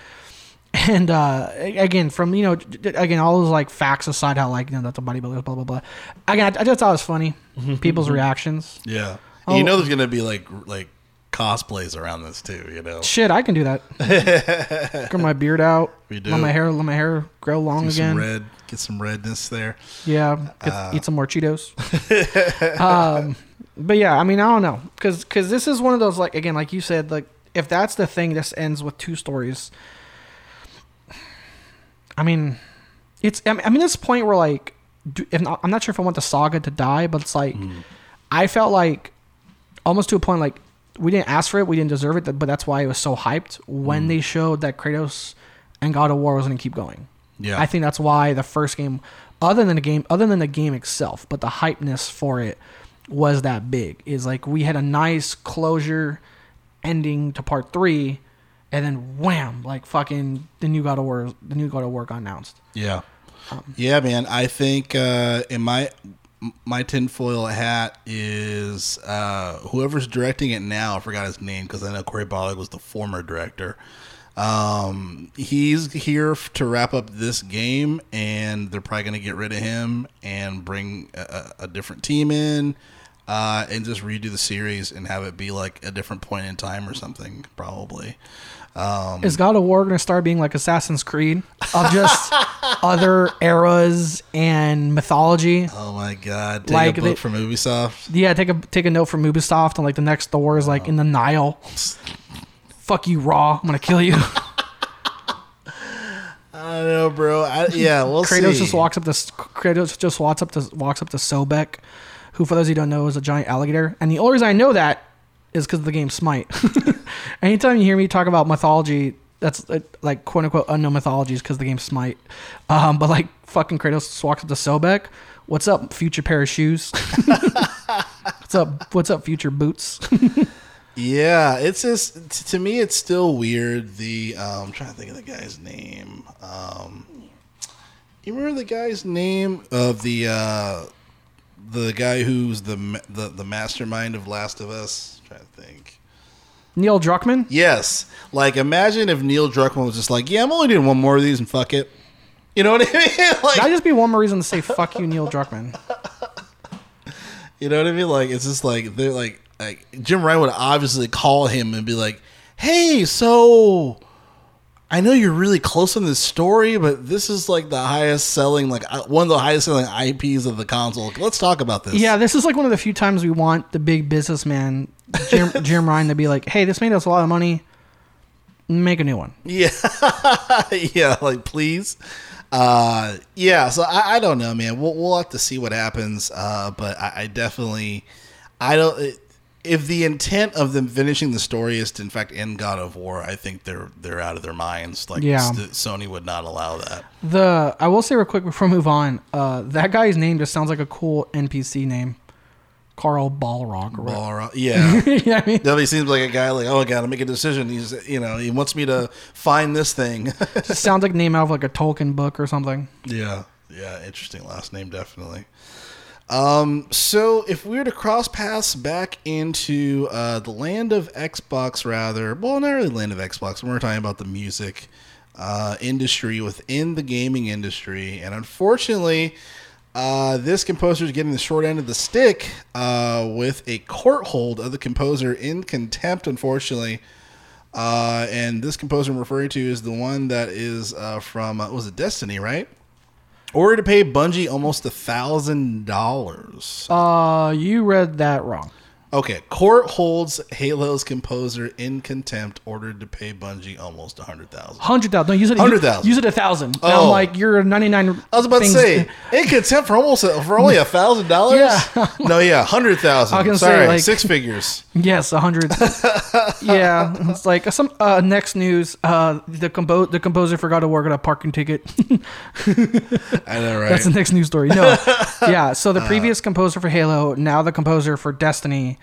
B: And uh, again, from you know, again, all those like facts aside, how like you know that's a bodybuilder, blah blah blah. Again, I just thought it was funny, people's reactions.
A: Yeah.
B: Oh.
A: You know, there's gonna be like like cosplays around this too. You know,
B: Shit, I can do that. Grow my beard out.
A: We do.
B: Let my hair, let my hair grow long
A: do
B: again.
A: some red, get some redness there.
B: Yeah, get,
A: Uh.
B: eat some more Cheetos. um, but yeah, I mean, I don't know, because because this is one of those like again, like you said, like if that's the thing, this ends with two stories. I mean, it's I mean, this point where like, do, if not, I'm not sure if I want the saga to die, but it's like, mm. I felt like almost to a point like we didn't ask for it, we didn't deserve it, but that's why it was so hyped when mm. they showed that Kratos and God of War was going to keep going.
A: Yeah.
B: I think that's why the first game, other than the game, other than the game itself, but the hypeness for it was that big. Is like we had a nice closure ending to part three, and then wham, like fucking the new God of War, the new God of War got announced.
A: Yeah.
B: Um,
A: yeah, man. I think uh, in my my tinfoil hat is uh, whoever's directing it now. I forgot his name because I know Cory Barlog was the former director. Um, he's here f- to wrap up this game, and they're probably going to get rid of him and bring a a different team in, uh, and just redo the series and have it be like a different point in time or something, probably. Um,
B: Is God of War going to start being like Assassin's Creed of just other eras and mythology?
A: oh my god! Take
B: Like
A: a
B: they-
A: book from Ubisoft.
B: Yeah, take a take a note from Ubisoft and like the next Thor is like in the Nile. Fuck you, Ra. I'm gonna kill you.
A: I don't know, bro. I, yeah, we'll
B: Kratos
A: see.
B: just walks up to Kratos just walks up to walks up to Sobek, who for those who don't know is a giant alligator. And the only reason I know that is because of the game Smite. Anytime you hear me talk about mythology, that's uh, like quote unquote unknown mythologies because the game Smite. Um, but like fucking Kratos walks up to Sobek. What's up, future pair of shoes? what's up? What's up, future boots?
A: Yeah, it's just to me, it's still weird. The um, I'm trying to think of the guy's name. Um, you remember the guy's name of the uh, the guy who's the the the mastermind of Last of Us? I'm trying to think.
B: Neil Druckmann.
A: Yes, like imagine if Neil Druckmann was just like, "Yeah, I'm only doing one more of these and fuck it." You know what I mean? like,
B: That'd just be one more reason to say "fuck you, Neil Druckmann."
A: You know what I mean? Like it's just like they're like like Jim Ryan would obviously call him and be like, "Hey, so I know you're really close on this story, but this is like the highest selling like uh, one of the highest selling IPs of the console. Let's talk about this."
B: Yeah, this is like one of the few times we want the big businessman Jim, Jim Ryan to be like, "Hey, this made us a lot of money. Make a new one."
A: Yeah, yeah, like please. Uh, yeah, so I, I don't know, man. We'll we'll have to see what happens. Uh, but I, I definitely, I don't. It, if the intent of them finishing the story is to in fact end God of War, I think they're they're out of their minds. Like
B: Yeah.
A: st- Sony would not allow that.
B: The I will say real quick before we move on, uh, that guy's name just sounds like a cool NPC name, Carl Balrog.
A: Balrog, yeah.
B: yeah, I mean,
A: Definitely seems like a guy like, oh, I gotta make a decision. He's, you know, he wants me to find this thing.
B: sounds like a name out of like a Tolkien book or something.
A: Yeah, yeah, interesting last name, definitely. Um, so if we were to cross paths back into uh, the land of Xbox, rather, well, not really land of Xbox. We're talking about the music uh, industry within the gaming industry, and unfortunately, uh, this composer is getting the short end of the stick uh, with a court hold of the composer in contempt. Unfortunately. Uh, and this composer I'm referring to is the one that is uh, from was it Destiny, right? Order to pay Bungie almost a thousand dollars.
B: Uh, you read that wrong.
A: Okay, court holds Halo's composer in contempt, ordered to pay Bungie almost a hundred thousand.
B: Hundred thousand. No, use it.
A: 100,000.
B: Use it a thousand.
A: Oh.
B: I'm like, you're ninety nine.
A: I was about to say in contempt for almost a, for only a thousand dollars.
B: Yeah.
A: no, yeah, hundred thousand.
B: I gonna say,
A: Sorry,
B: like-
A: six figures.
B: Yes, a hundred. yeah, it's like some uh, next news. Uh, the compo- the composer forgot to work on a parking ticket.
A: I know, right?
B: That's the next news story. No, yeah. So the previous composer for Halo, now the composer for Destiny,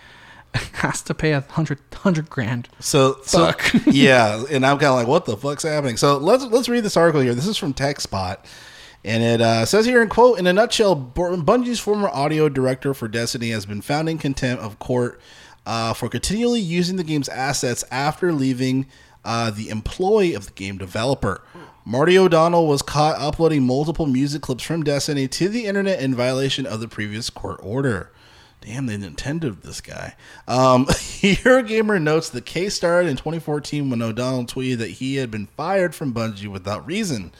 B: has to pay a hundred hundred grand.
A: So, so
B: Fuck.
A: yeah, and I'm kind of like, what the fuck's happening? So let's let's read this article here. This is from TechSpot, and it uh, says here in quote, in a nutshell, Bu- Bungie's former audio director for Destiny has been found in contempt of court uh, for continually using the game's assets after leaving uh, the employ of the game developer. Marty O'Donnell was caught uploading multiple music clips from Destiny to the internet in violation of the previous court order. Damn, they intended this guy. Um, Eurogamer notes the case started in 2014 when O'Donnell tweeted that he had been fired from Bungie without reason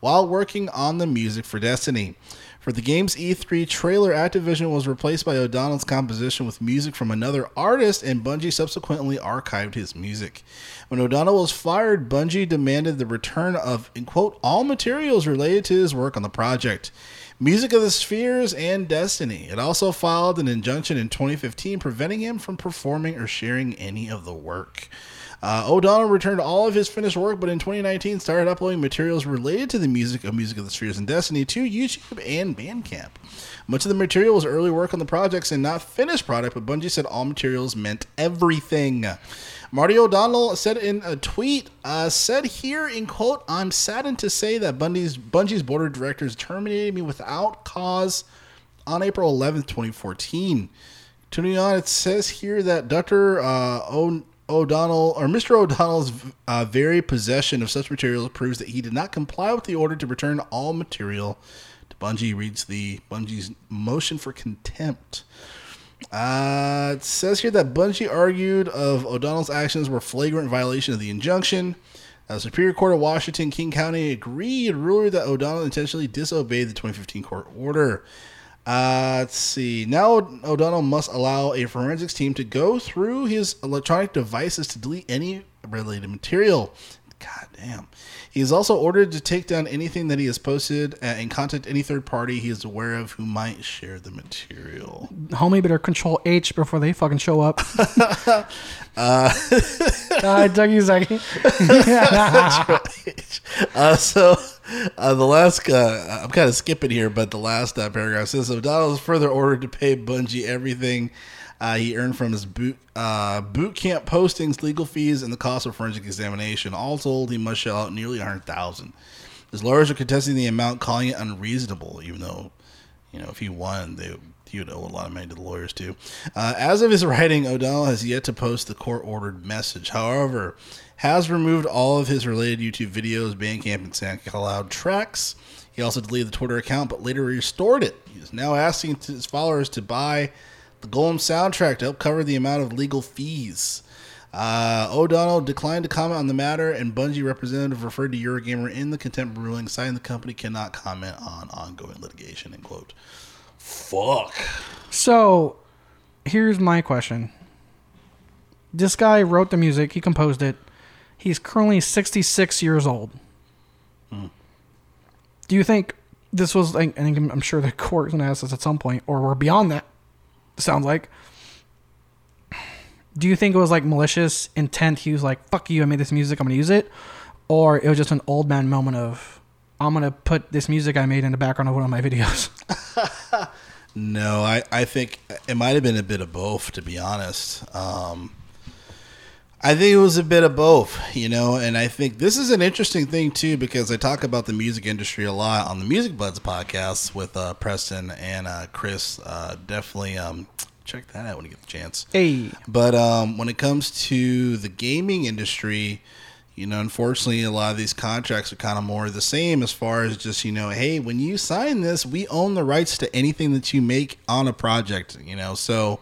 A: while working on the music for Destiny. For the game's E3 trailer, Activision was replaced by O'Donnell's composition with music from another artist, and Bungie subsequently archived his music. When O'Donnell was fired, Bungie demanded the return of, in quote, all materials related to his work on the project. Music of the Spheres and Destiny. It also filed an injunction in 2015 preventing him from performing or sharing any of the work. Uh, O'Donnell returned all of his finished work, but in 2019 started uploading materials related to the music of Music of the Spheres and Destiny to YouTube and Bandcamp. Much of the material was early work on the projects and not finished product, but Bungie said all materials meant everything. Marty O'Donnell said in a tweet, uh, said here in quote, I'm saddened to say that Bungie's, Bungie's board of directors terminated me without cause on April 11th, 2014. Continuing on, it says here that Dr. Uh, o- O'Donnell or Mr. O'Donnell's uh, very possession of such materials proves that he did not comply with the order to return all material to Bungie. Reads the Bungie's motion for contempt. Uh, it says here that Bungie argued of O'Donnell's actions were flagrant violation of the injunction. Uh, Superior Court of Washington, King County agreed, ruled that O'Donnell intentionally disobeyed the 2015 court order. Uh, let's see. Now O'Donnell must allow a forensics team to go through his electronic devices to delete any related material. God damn. He is also ordered to take down anything that he has posted uh, and contact any third party he is aware of who might share the material.
B: Homie better control H before they fucking show up.
A: Uh,
B: uh, Dougie's like,
A: uh, so uh, the last, uh, I'm kind of skipping here, but the last uh, paragraph says O'Donnell is further ordered to pay Bungie everything uh, he earned from his boot uh, boot camp postings, legal fees, and the cost of forensic examination. All told, he must shell out nearly a hundred thousand. His lawyers are contesting the amount, calling it unreasonable, even though, you know, if he won, they he would owe a lot of money to the lawyers too. Uh, as of his writing, O'Donnell has yet to post the court-ordered message. However, has removed all of his related YouTube videos, Bandcamp, and SoundCloud tracks. He also deleted the Twitter account, but later restored it. He is now asking his followers to buy the Golem soundtrack to help cover the amount of legal fees. Uh, O'Donnell declined to comment on the matter, and Bungie representative referred to Eurogamer in the contempt ruling, citing the company cannot comment on ongoing litigation. End quote. Fuck.
B: so here's my question. This guy wrote the music, he composed it. He's currently 66 years old. Do you think this was I, I'm sure the court's gonna ask us at some point, or we're beyond that, sounds like. Do you think it was like malicious intent? He was like, fuck you, I made this music, I'm gonna use it? Or it was just an old man moment of, I'm gonna put this music I made in the background of one of my videos?
A: No, I, I think it might have been a bit of both, to be honest. Um, I think it was a bit of both, you know, and I think this is an interesting thing too because I talk about the music industry a lot on the Music Buds podcast with uh, Preston and uh, Chris. Uh, definitely um, check that out when you get the chance.
B: hey.
A: But um, when it comes to the gaming industry, you know, unfortunately, a lot of these contracts are kind of more the same as far as just, you know, hey, when you sign this, we own the rights to anything that you make on a project, you know. So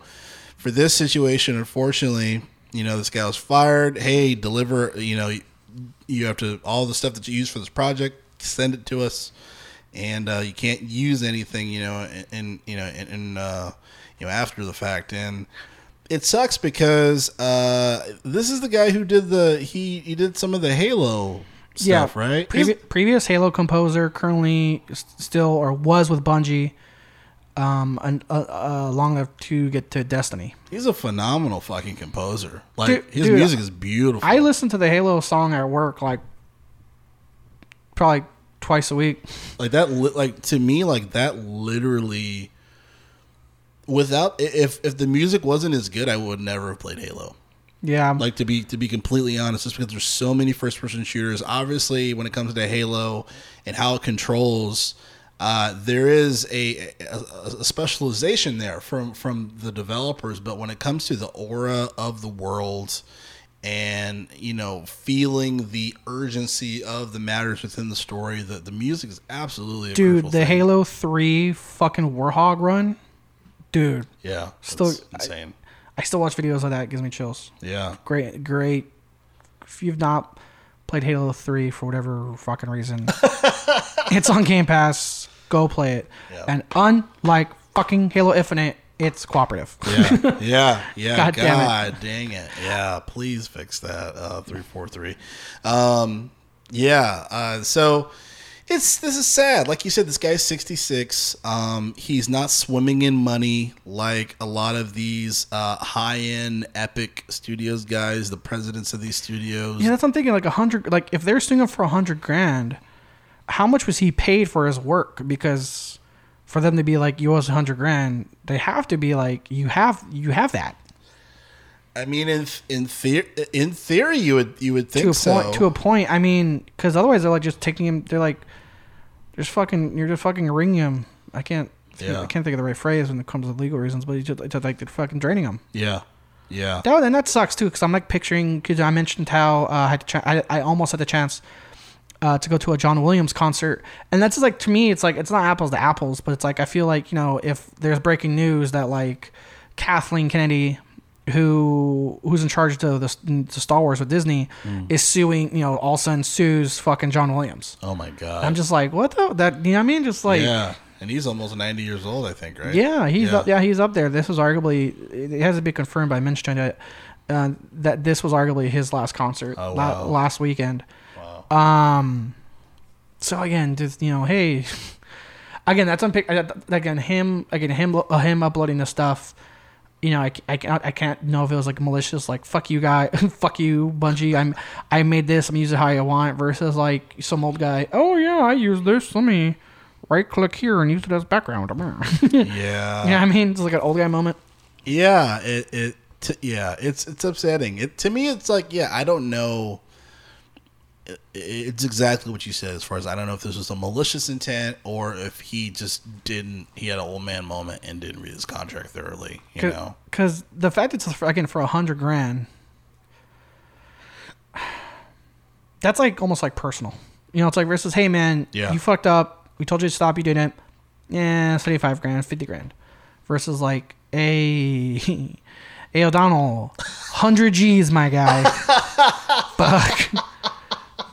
A: for this situation, unfortunately, you know, this guy was fired. Hey, deliver, you know, you have to, all the stuff that you use for this project, send it to us. And uh, you can't use anything, you know, in, in you know, in, in uh, you know, after the fact. And, it sucks because uh, this is the guy who did the he he did some of the Halo stuff, right?
B: Previ- previous Halo composer, currently still or was with Bungie, um, and, uh, uh, long enough to get to Destiny.
A: He's a phenomenal fucking composer. Like
B: Dude-
A: his
B: dude,
A: music is beautiful.
B: I listen to the Halo song at work like probably twice a week.
A: like that. li- Like to me, like that literally. Without if if the music wasn't as good, I would never have played Halo.
B: Yeah,
A: Like to be to be completely honest, just because there's so many first person shooters. Obviously, when it comes to Halo and how it controls, uh, there is a, a, a specialization there from from the developers. But when it comes to the aura of the world and you know feeling the urgency of the matters within the story, the the music is absolutely a
B: dude, the
A: thing.
B: Halo Three fucking Warthog run, dude.
A: yeah,
B: Still-
A: insane.
B: I still watch videos of that. It gives me chills.
A: yeah,
B: Great, great. If you've not played Halo 3 for whatever fucking reason, it's on Game Pass. Go play it.
A: Yeah.
B: And unlike fucking Halo Infinite, it's cooperative.
A: Yeah, yeah, yeah.
B: God
A: God,
B: damn it.
A: dang it. Yeah, please fix that. Uh, three four three. Um, yeah. Uh, so it's this is sad. Like you said, this guy's sixty six. Um, he's not swimming in money like a lot of these uh, high end epic studios guys. The presidents of these studios.
B: Yeah, that's what I'm thinking. Like a hundred, like if they're suing him for a hundred grand, how much was he paid for his work? Because for them to be like, you owe us a hundred grand, they have to be like, you have, you have that
A: I mean, in in theory, in theory, you would you would think
B: to a
A: so.
B: point. To a point. I mean, because otherwise they're like just taking him. They're like, just fucking, you're just fucking ringing him. I can't.
A: Yeah.
B: I can't think of the right phrase when it comes to legal reasons, but he just, just like they're fucking draining him.
A: Yeah. Yeah.
B: That and that sucks too, because I'm like picturing. Because I mentioned how uh, I had to ch- I, I almost had the chance uh, to go to a John Williams concert, and that's just like to me, it's like it's not apples to apples, but it's like I feel like you know if there's breaking news that like Kathleen Kennedy, who who's in charge of the, the Star Wars with Disney, is suing, you know, all of a sudden sues fucking John Williams.
A: Oh my god.
B: I'm just like, what the that you know what I mean? Just like
A: yeah. And he's almost 90 years old, I think, right?
B: Yeah, he's
A: Yeah.
B: Up, yeah he's up there. This was arguably it hasn't been confirmed by Minch that uh, that this was arguably his last concert
A: Oh,
B: la- last weekend. Um, so again, just you know, hey, again that's unpick again him again him uh, him uploading the stuff. You know, I, I can't I can't know if it was like malicious, like fuck you guy, fuck you Bungie. I'm I made this. I'm using it how I want. Versus like some old guy. Oh yeah, I use this. Let me right click here and use it as background.
A: Yeah.
B: Yeah, I mean, it's like an old guy moment.
A: Yeah, it it t- yeah, it's it's upsetting. It to me it's like, yeah, I don't know it's exactly what you said as far as I don't know if this was a malicious intent or if he just didn't he had an old man moment and didn't read his contract thoroughly, you know.
B: Because the fact it's again for a hundred grand, that's like almost like personal. You know, it's like versus, hey man,
A: Yeah.
B: you fucked up. We told you to stop. You didn't. Yeah, seventy five grand, fifty grand. Versus like, hey, hey O'Donnell, hundred G's, my guy. Fuck.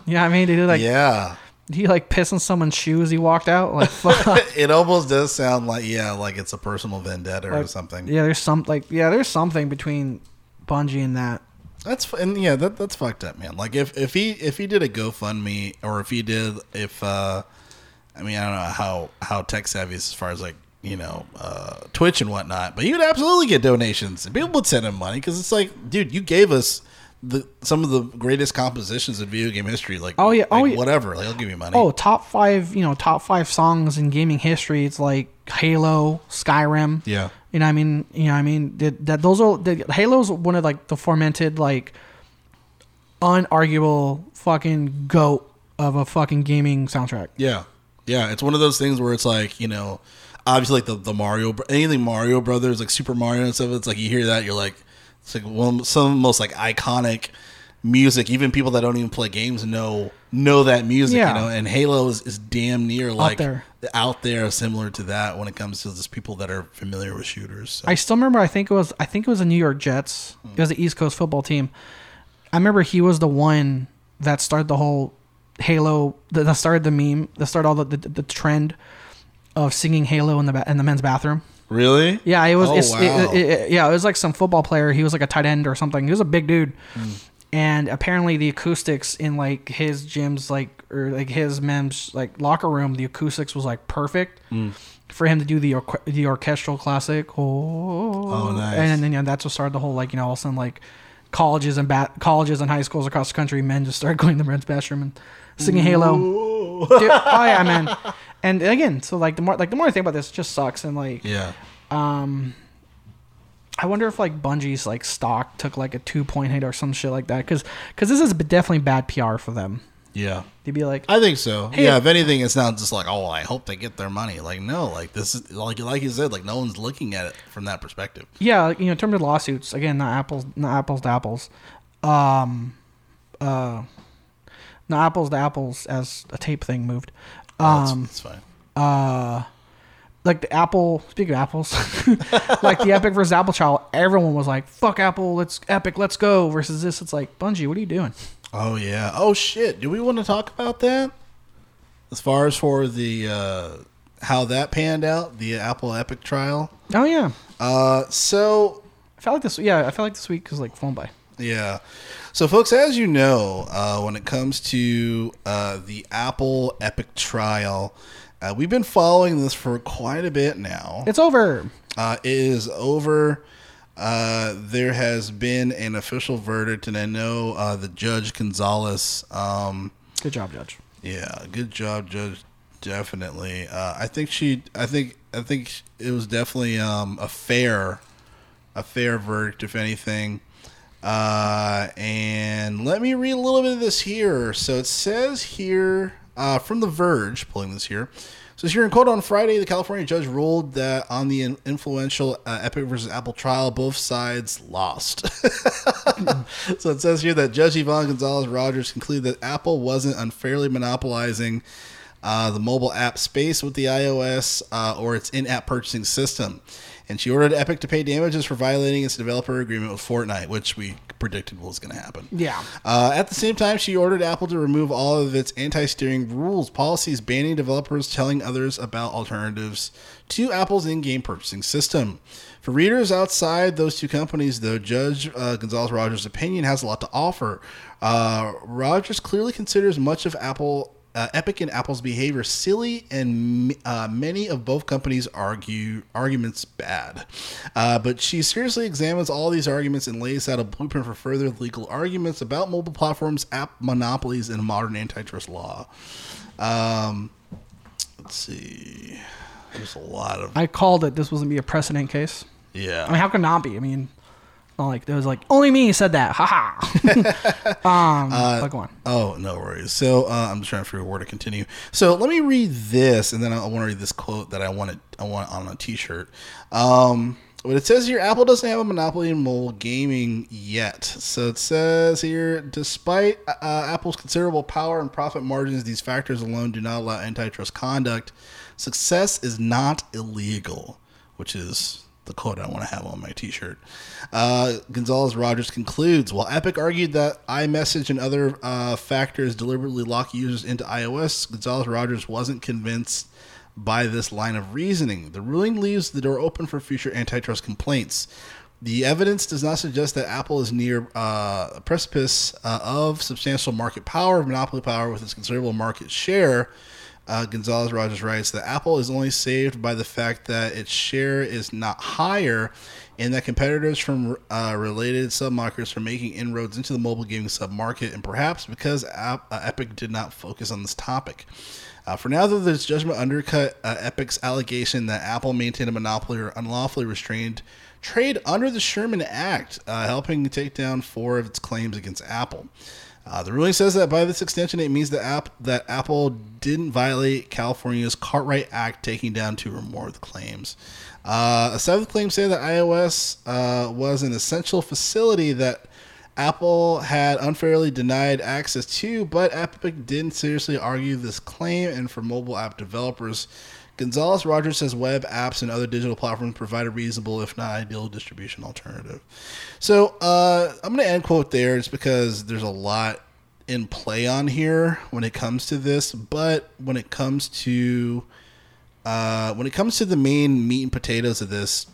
B: You know what I mean? Did he like
A: yeah.
B: Did he like piss in someone's shoes? He walked out like fuck.
A: it almost does sound like yeah, like it's a personal vendetta or something.
B: Yeah, there's some like yeah, there's something between Bungie and that.
A: That's and yeah, that that's fucked up, man. Like if if he if he did a GoFundMe or if he did if uh I mean I don't know how how tech savvy is as far as like you know uh Twitch and whatnot, but he would absolutely get donations and people would send him money because it's like, dude, you gave us the some of the greatest compositions in video game history. Like
B: Oh, yeah. Oh,
A: like,
B: yeah.
A: whatever. Like, I'll give you money.
B: Oh, top five, you know, top five songs in gaming history. It's like Halo, Skyrim.
A: yeah,
B: You know, what I mean, you know, what I mean, that, that those are the, Halo's one of like the fermented, like, unarguable fucking goat of a fucking gaming soundtrack.
A: Yeah, yeah. It's one of those things where it's like you know, obviously like the the Mario anything Mario Brothers like Super Mario and stuff. It's like you hear that you're like, it's like one some of the most like iconic music. Even people that don't even play games know know that music.
B: Yeah.
A: You know, and Halo is, is damn near like
B: there.
A: out there, similar to that when it comes to just people that are familiar with shooters. So.
B: I still remember. I think it was. I think it was the New York Jets. Hmm. It was the East Coast football team. I remember he was the one that started the whole Halo. That that started the meme. That started all the, the, the trend of singing Halo in the in the men's bathroom.
A: Really?
B: Yeah, it was.
A: Oh,
B: it's,
A: wow.
B: it, it, it- yeah, it was like some football player. He was like a tight end or something. He was a big dude,
A: Hmm.
B: and apparently the acoustics in like his gym's like or like his men's like locker room, the acoustics was like perfect
A: Hmm.
B: for him to do the orque- the orchestral classic. Oh,
A: Oh, nice.
B: And then yeah, that's what started the whole like you know all of a sudden like colleges and ba- colleges and high schools across the country, men just started going to the men's bathroom and singing Halo. Dude, oh yeah, man. And again, so like the more like the more I think about this, it just sucks and like
A: yeah.
B: um, I wonder if like Bungie's like stock took like a two point hit or some shit like that, because because this is definitely bad PR for them.
A: Yeah.
B: They'd be like,
A: I think so.
B: Hey-
A: yeah, if anything, it's not just like, oh, I hope they get their money. Like, no, like this is like like you said, like no one's looking at it from that perspective.
B: yeah, you know, in terms of lawsuits, again, not apples, not apples to apples, um, uh, not apples to apples as a tape thing moved.
A: It's,
B: Um,
A: it's fine.
B: uh, like the Apple. Speaking of apples, like the Epic versus Apple trial, everyone was like, "Fuck Apple, let's Epic, let's go." Versus this, it's like Bungie, what are you doing?
A: Oh yeah. Oh shit. Do we want to talk about that? As far as for the uh, how that panned out, the Apple Epic trial.
B: Oh yeah,
A: Uh, so
B: I felt like this. Yeah, I felt like this week was like flown by.
A: Yeah. So, folks, as you know, uh, when it comes to uh, the Apple Epic trial, uh, we've been following this for quite a bit now.
B: It's over.
A: Uh, it is over. Uh, there has been an official verdict, and I know uh, the Judge Gonzalez. Um,
B: Good job, Judge.
A: yeah, good job, Judge. Definitely. Uh, I think she. I think. I think it was definitely um, a fair, a fair verdict, if anything. Uh, and let me read a little bit of this here. So it says here. uh, from The Verge, pulling this here. So here in quote on Friday, the California judge ruled that on the influential uh, Epic versus Apple trial, both sides lost. so it says here that Judge Yvonne Gonzalez Rogers concluded that Apple wasn't unfairly monopolizing uh, the mobile app space with the iOS uh, or its in-app purchasing system and she ordered Epic to pay damages for violating its developer agreement with Fortnite, which we predicted was going to happen.
B: Yeah.
A: Uh, at the same time, she ordered Apple to remove all of its anti-steering rules, policies banning developers telling others about alternatives to Apple's in-game purchasing system. For readers outside those two companies, though, Judge uh, Gonzalez Rogers' opinion has a lot to offer. Uh, Rogers clearly considers much of Apple uh, Epic and Apple's behavior silly, and uh, many of both companies argue arguments bad. Uh, but she seriously examines all these arguments and lays out a blueprint for further legal arguments about mobile platforms, app monopolies, and modern antitrust law. Um, let's see. There's a lot of.
B: I called it. This was gonna be a precedent case.
A: Yeah.
B: I mean, how can not be? I mean, not like there was like only me said that. Ha ha. um,
A: Uh,
B: but go on.
A: Oh, no worries. So uh, I'm just trying to figure out where to continue. So let me read this, and then I want to read this quote that I wanted. I want on a T-shirt. Um, what it says here, Apple doesn't have a monopoly in mobile gaming yet. So it says here, despite uh, Apple's considerable power and profit margins, these factors alone do not allow antitrust conduct. Success is not illegal, which is the quote I want to have on my T-shirt. Uh, Gonzalez Rogers concludes: While Epic argued that iMessage and other uh, factors deliberately lock users into iOS, Gonzalez Rogers wasn't convinced by this line of reasoning. The ruling leaves the door open for future antitrust complaints. The evidence does not suggest that Apple is near uh, a precipice uh, of substantial market power, monopoly power, with its considerable market share. Uh, Gonzalez Rogers writes that Apple is only saved by the fact that its share is not higher and that competitors from uh, related submarkets are making inroads into the mobile gaming submarket, and perhaps because App, uh, Epic did not focus on this topic. Uh, for now, though, this judgment undercut uh, Epic's allegation that Apple maintained a monopoly or unlawfully restrained trade under the Sherman Act, uh, helping to take down four of its claims against Apple. Uh, the ruling says that by this extension, it means that, app, that Apple didn't violate California's Cartwright Act, taking down two or more claims. Uh, a seventh claim say that iOS uh, was an essential facility that Apple had unfairly denied access to, but Epic didn't seriously argue this claim. And for mobile app developers, Gonzalez Rogers says web apps and other digital platforms provide a reasonable, if not ideal, distribution alternative. So uh, I'm going to end quote there just because there's a lot in play on here when it comes to this, but when it comes to uh, when it comes to the main meat and potatoes of this,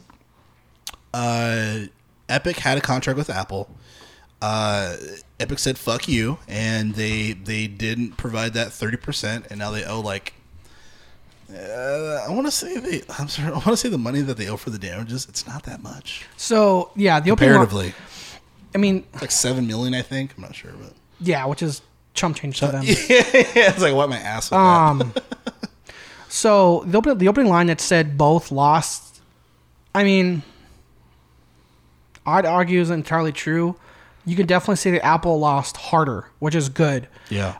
A: uh, Epic had a contract with Apple. Uh, Epic said "fuck you," and they they didn't provide that thirty percent, and now they owe like uh, I want to say they. I'm sorry. I want to say the money that they owe for the damages. It's not that much
B: So yeah, the
A: comparatively.
B: I mean,
A: like seven million, I think. I'm not sure, but
B: yeah, which is chump change to them.
A: yeah, it's like wipe my ass with that.
B: Um, so the opening, the opening line that said both lost, I mean, I'd argue is entirely true. You can definitely say that Apple lost harder, which is good.
A: Yeah,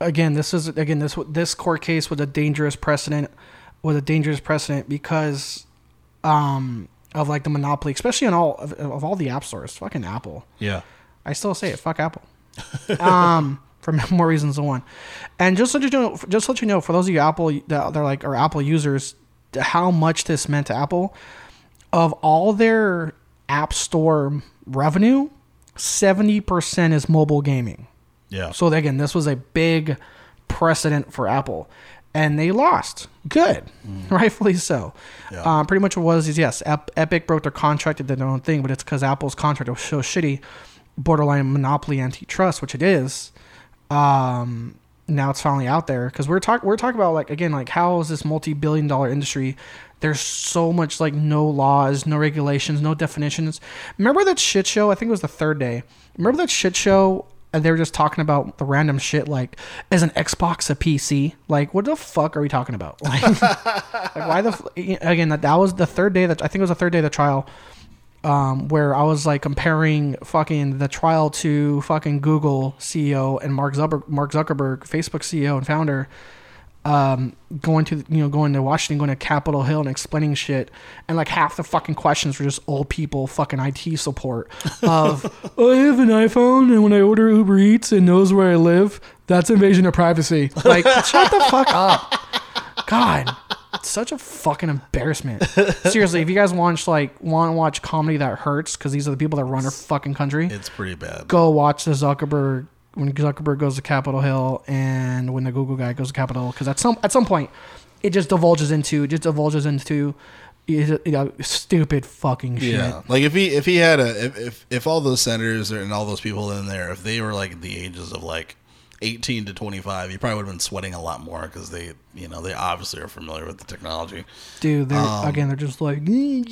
B: Again, this is again this this court case was a dangerous precedent, was a dangerous precedent because, um, of like the monopoly, especially on all of, of all the app stores. Fucking Apple.
A: yeah,
B: I still say it. Fuck Apple. um, for more reasons than one. And just so you know, just to let you know, for those of you Apple that they're like are Apple users, how much this meant to Apple. Of all their App Store revenue, seventy percent is mobile gaming.
A: Yeah.
B: So again, this was a big precedent for Apple, and they lost. Good, rightfully so.
A: Yeah.
B: Um, pretty much what was is yes, Ep- Epic broke their contract and did their own thing, but it's because Apple's contract was so shitty, borderline monopoly antitrust, which it is. Um, now it's finally out there because we're talking we're talking about like again like how is this multi-billion dollar industry there's so much like no laws no regulations no definitions remember that shit show i think it was the third day remember that shit show and they were just talking about the random shit like is an xbox a pc like what the fuck are we talking about? Like, like why the f- again that, that was the third day that i think it was the third day of the trial um, where I was like comparing fucking the trial to fucking Google CEO and Mark Zucker- Mark Zuckerberg, Facebook CEO and founder, um, going to you know going to Washington, going to Capitol Hill and explaining shit, and like half the fucking questions were just old people fucking IT support of "Oh, I have an iPhone and when I order Uber Eats it knows where I live. That's invasion of privacy. Like shut the fuck up. God, it's such a fucking embarrassment. Seriously, if you guys watch like want to watch comedy that hurts because these are the people that run our fucking country,
A: It's pretty bad.
B: go watch the Zuckerberg when Zuckerberg goes to Capitol Hill and when the Google guy goes to Capitol Hill because at some at some point it just divulges into just divulges into you know, stupid fucking shit.
A: Yeah, like if he if he had a if if, if all those senators and all those people in there, if they were like the ages of like eighteen to twenty five, you probably would have been sweating a lot more because they you know they obviously are familiar with the technology.
B: Dude, they're
A: Um,
B: again they're just like "Eh,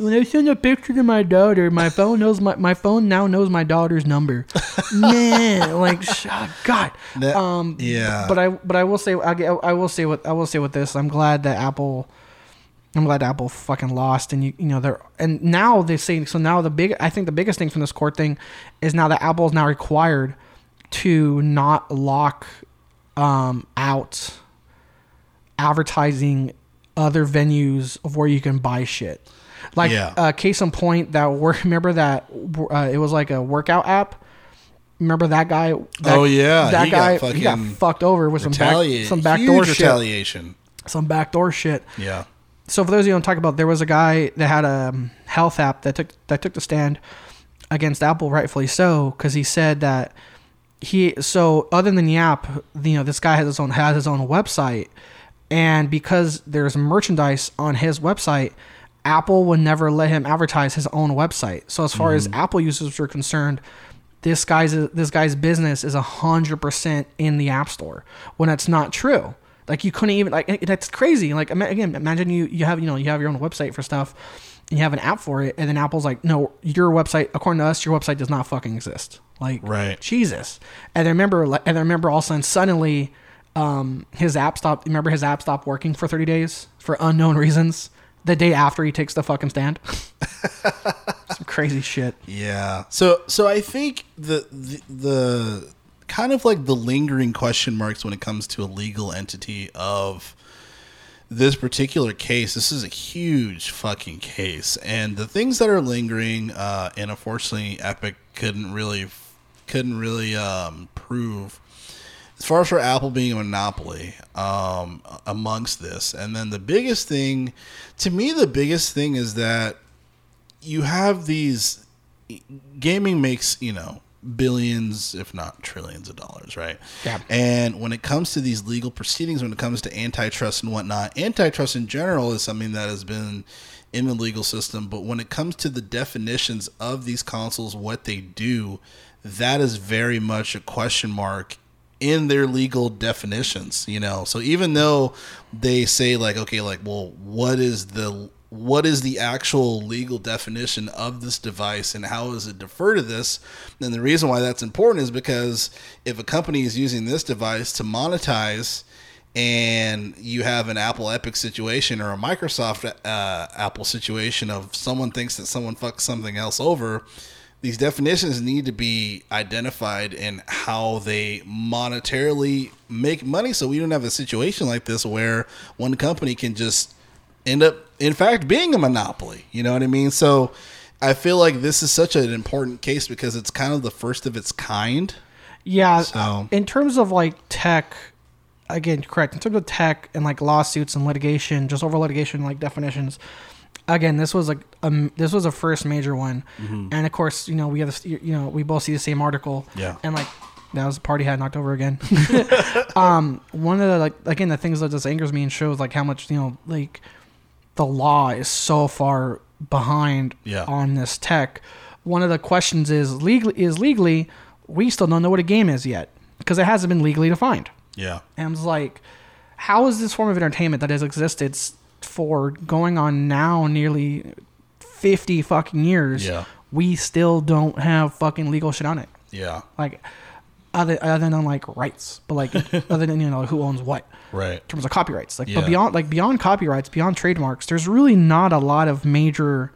B: when I send a picture to my daughter, my phone knows my my phone now knows my daughter's number. Man, like oh, God.
A: That-
B: um
A: yeah.
B: but I but I will say I, I will say what I will say with this. I'm glad that Apple I'm glad Apple fucking lost and you you know they're and now they say so now the big I think the biggest thing from this court thing is now that Apple is now required to not lock um out advertising other venues of where you can buy shit. Like
A: Yeah.
B: uh, case in point that work remember that uh, it was like a workout app. Remember that guy? That,
A: Oh, yeah,
B: that
A: he got
B: guy he got fucked over with some back, some backdoor shit.
A: retaliation.
B: Some backdoor shit.
A: Yeah,
B: So for those of you who don't talk about, there was a guy that had a um, health app that took that took the stand against Apple, rightfully so, because he said that he so other than the app, you know, this guy has his own has his own website, and because there's merchandise on his website, Apple would never let him advertise his own website. So as far as mm-hmm. Apple users are concerned, this guy's this guy's business is hundred percent in the App Store when that's not true. Like you couldn't even like that's crazy. Like again, imagine you you have you know you have your own website for stuff, and you have an app for it, and then Apple's like, no, your website according to us, your website does not fucking exist. Like
A: Right.
B: Jesus. And I remember and I remember all of a sudden suddenly, um, his app stopped. Remember his app stopped working for thirty days for unknown reasons. The day after he takes the fucking stand. Some crazy shit.
A: yeah. So so I think the the, the kind of like the lingering question marks when it comes to a legal entity of this particular case, this is a huge fucking case, and the things that are lingering, uh, and unfortunately, Epic couldn't really, couldn't really um, prove. As far as for Apple being a monopoly um, amongst this, and then the biggest thing, to me, the biggest thing is that you have these gaming makes you know billions if not trillions of dollars right?
B: Yeah.
A: and when it comes to these legal proceedings when it comes to antitrust and whatnot antitrust in general is something that has been in the legal system. But when it comes to the definitions of these consoles what they do that is very much a question mark in their legal definitions you know? So even though they say like okay like well what is the what is the actual legal definition of this device and how is it defer to this? And the reason why that's important is because if a company is using this device to monetize and you have an Apple Epic situation or a Microsoft uh, Apple situation of someone thinks that someone fucks something else over, these definitions need to be identified in how they monetarily make money. So we don't have a situation like this where one company can just end up in fact being a monopoly you know what i mean so i feel like this is such an important case because it's kind of the first of its kind
B: Yeah.
A: So-
B: in terms of like tech, again, correct. In terms of tech and like lawsuits and litigation, just over litigation like definitions. Again, this was like um, this was a first major one, and of course, you know we have this, you know we both see the same article.
A: Yeah.
B: And like that was a party had knocked over again. um, one of the like again the things that just angers me and shows like how much you know like the law is so far behind
A: Yeah.
B: on this tech. One of the questions is legally is legally we still don't know what a game is yet because it hasn't been legally defined.
A: yeah
B: And I was like, how is this form of entertainment that has existed for going on now nearly fifty fucking years?
A: Yeah.
B: We still don't have fucking legal shit on it.
A: yeah
B: Like other other than like rights, but like other than you know who owns what
A: right
B: in terms of copyrights. Like,
A: Yeah.
B: but beyond like beyond copyrights, beyond trademarks, there's really not a lot of major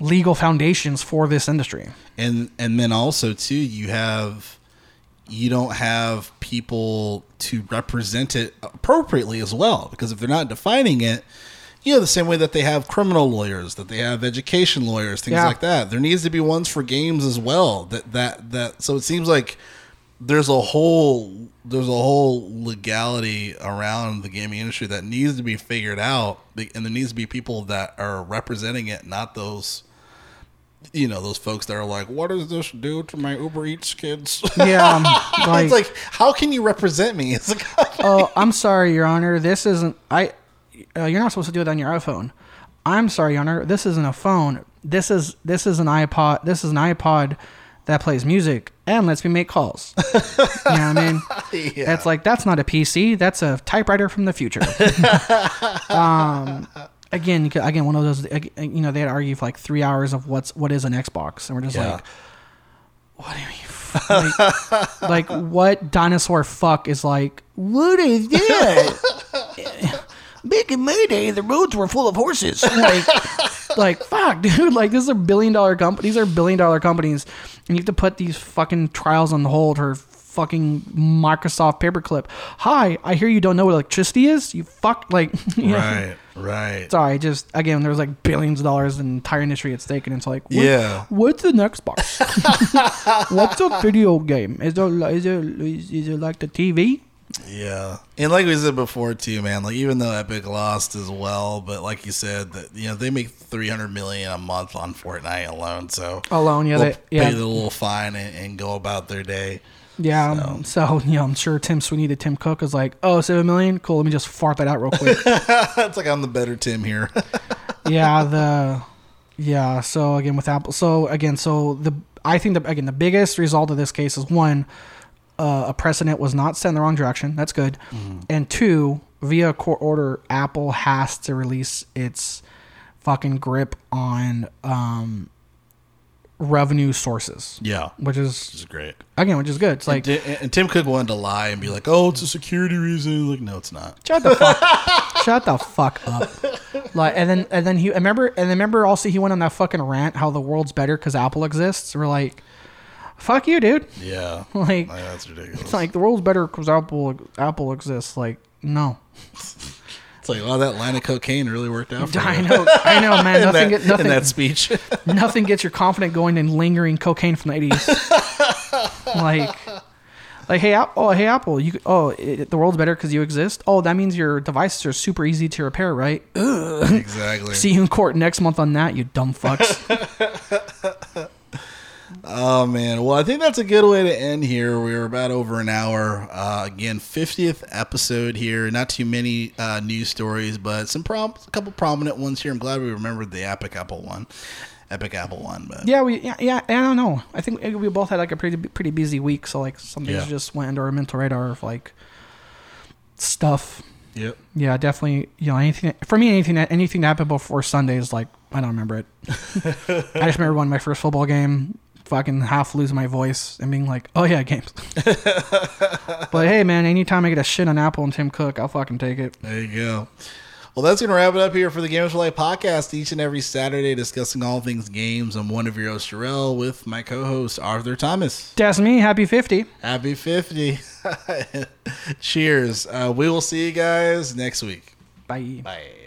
B: legal foundations for this industry.
A: and and then also too you have you don't have people to represent it appropriately as well because if they're not defining it you know the same way that they have criminal lawyers that they have education lawyers things
B: Yeah.
A: like that there needs to be ones for games as well that that that so it seems like there's a whole there's a whole legality around the gaming industry that needs to be figured out and there needs to be people that are representing it not those you know those folks that are like, "What does this do to my Uber Eats kids?"
B: Yeah, um, like,
A: it's like, how can you represent me? It's like,
B: oh, I'm sorry, Your Honor. This isn't. I. Uh, you're not supposed to do it on your iPhone. I'm sorry, Your Honor. This isn't a phone. This is this is an iPod. This is an iPod that plays music and lets me make calls. you know what I mean?
A: Yeah.
B: That's like that's not a PC. That's a typewriter from the future. um, again, again, one of those. You know, they had to argue for like three hours of what's what is an Xbox, and we're just
A: Yeah.
B: like, what do you mean? like, like what dinosaur fuck is like? What is that? Back in my day, the roads were full of horses. Like, like fuck, dude. Like, this is a billion dollar company. These are billion dollar companies, and you have to put these fucking trials on hold or fucking Microsoft paperclip. Hi, I hear you don't know what electricity is. You fuck, like, you know?
A: right, right.
B: Sorry, just again, there's like billions of dollars in the entire industry at stake, and it's like, what-
A: Yeah.
B: what's the next box? what's a video game? Is it is it is it like the TV?
A: Yeah, and like we said before too, man. Like even though Epic lost as well, but like you said, that you know they make three hundred million a month on Fortnite alone. So
B: Alone, yeah, they, yeah,
A: pay the little fine and, and go about their day.
B: yeah. um, So, you know, I'm sure Tim Sweeney to Tim Cook is like, oh, seven million, cool. Let me just fart that out real quick.
A: it's like I'm the better Tim here.
B: yeah, the yeah. So again, with Apple, so again, so the I think the again the biggest result of this case is one, uh, a precedent was not set in the wrong direction. That's good, and two, via court order, Apple has to release its fucking grip on um, revenue sources,
A: yeah,
B: which is
A: which
B: is
A: great.
B: again, which is good. It's like
A: and, and Tim Cook wanted to lie and be like, "Oh, it's a security reason." Like, no, it's not.
B: Shut the fuck. shut the fuck up. Like, and then and then he I remember and then remember also he went on that fucking rant how the world's better because Apple exists. We're like, fuck you, dude.
A: Yeah,
B: Like,
A: Like, that's ridiculous.
B: it's like the world's better because Apple Apple exists. Like, no.
A: It's like, wow, that line of cocaine really worked out for
B: I
A: you.
B: know, I know, man.
A: in,
B: Nothing,
A: that,
B: get, nothing,
A: in that speech.
B: nothing gets your confident going than lingering cocaine from the eighties. like, like, hey, oh, hey, Apple, you, oh, it, the world's better because you exist. Oh, that means your devices are super easy to repair, right?
A: exactly.
B: See you in court next month on that, you dumb fucks.
A: Oh man, well I think that's a good way to end here. We are about over an hour. Uh, again, fiftieth episode here. Not too many uh, news stories, but some prom- a couple prominent ones here. I'm glad we remembered the Epic Apple one, Epic Apple one. But
B: yeah, we, yeah, yeah, I don't know. I think we both had like a pretty, pretty busy week, so like some things
A: Yeah.
B: just went under our mental radar of like stuff.
A: yep,
B: Yeah, definitely. You know, anything for me, anything that anything that happened before Sunday is like I don't remember it. I just remember winning my first football game, fucking half lose my voice and being like, "Oh yeah, games." but hey, man, anytime I get a shit on Apple and Tim Cook, I'll fucking take it.
A: there you go. Well, that's going to wrap it up here for the Games for Life podcast. Each and every Saturday, discussing all things games. I'm one of your hosts, Jerrell, with my co-host Arthur Thomas.
B: That's me. Happy fifty.
A: Happy 50. Cheers. Uh, we will see you guys next week.
B: Bye.
A: Bye.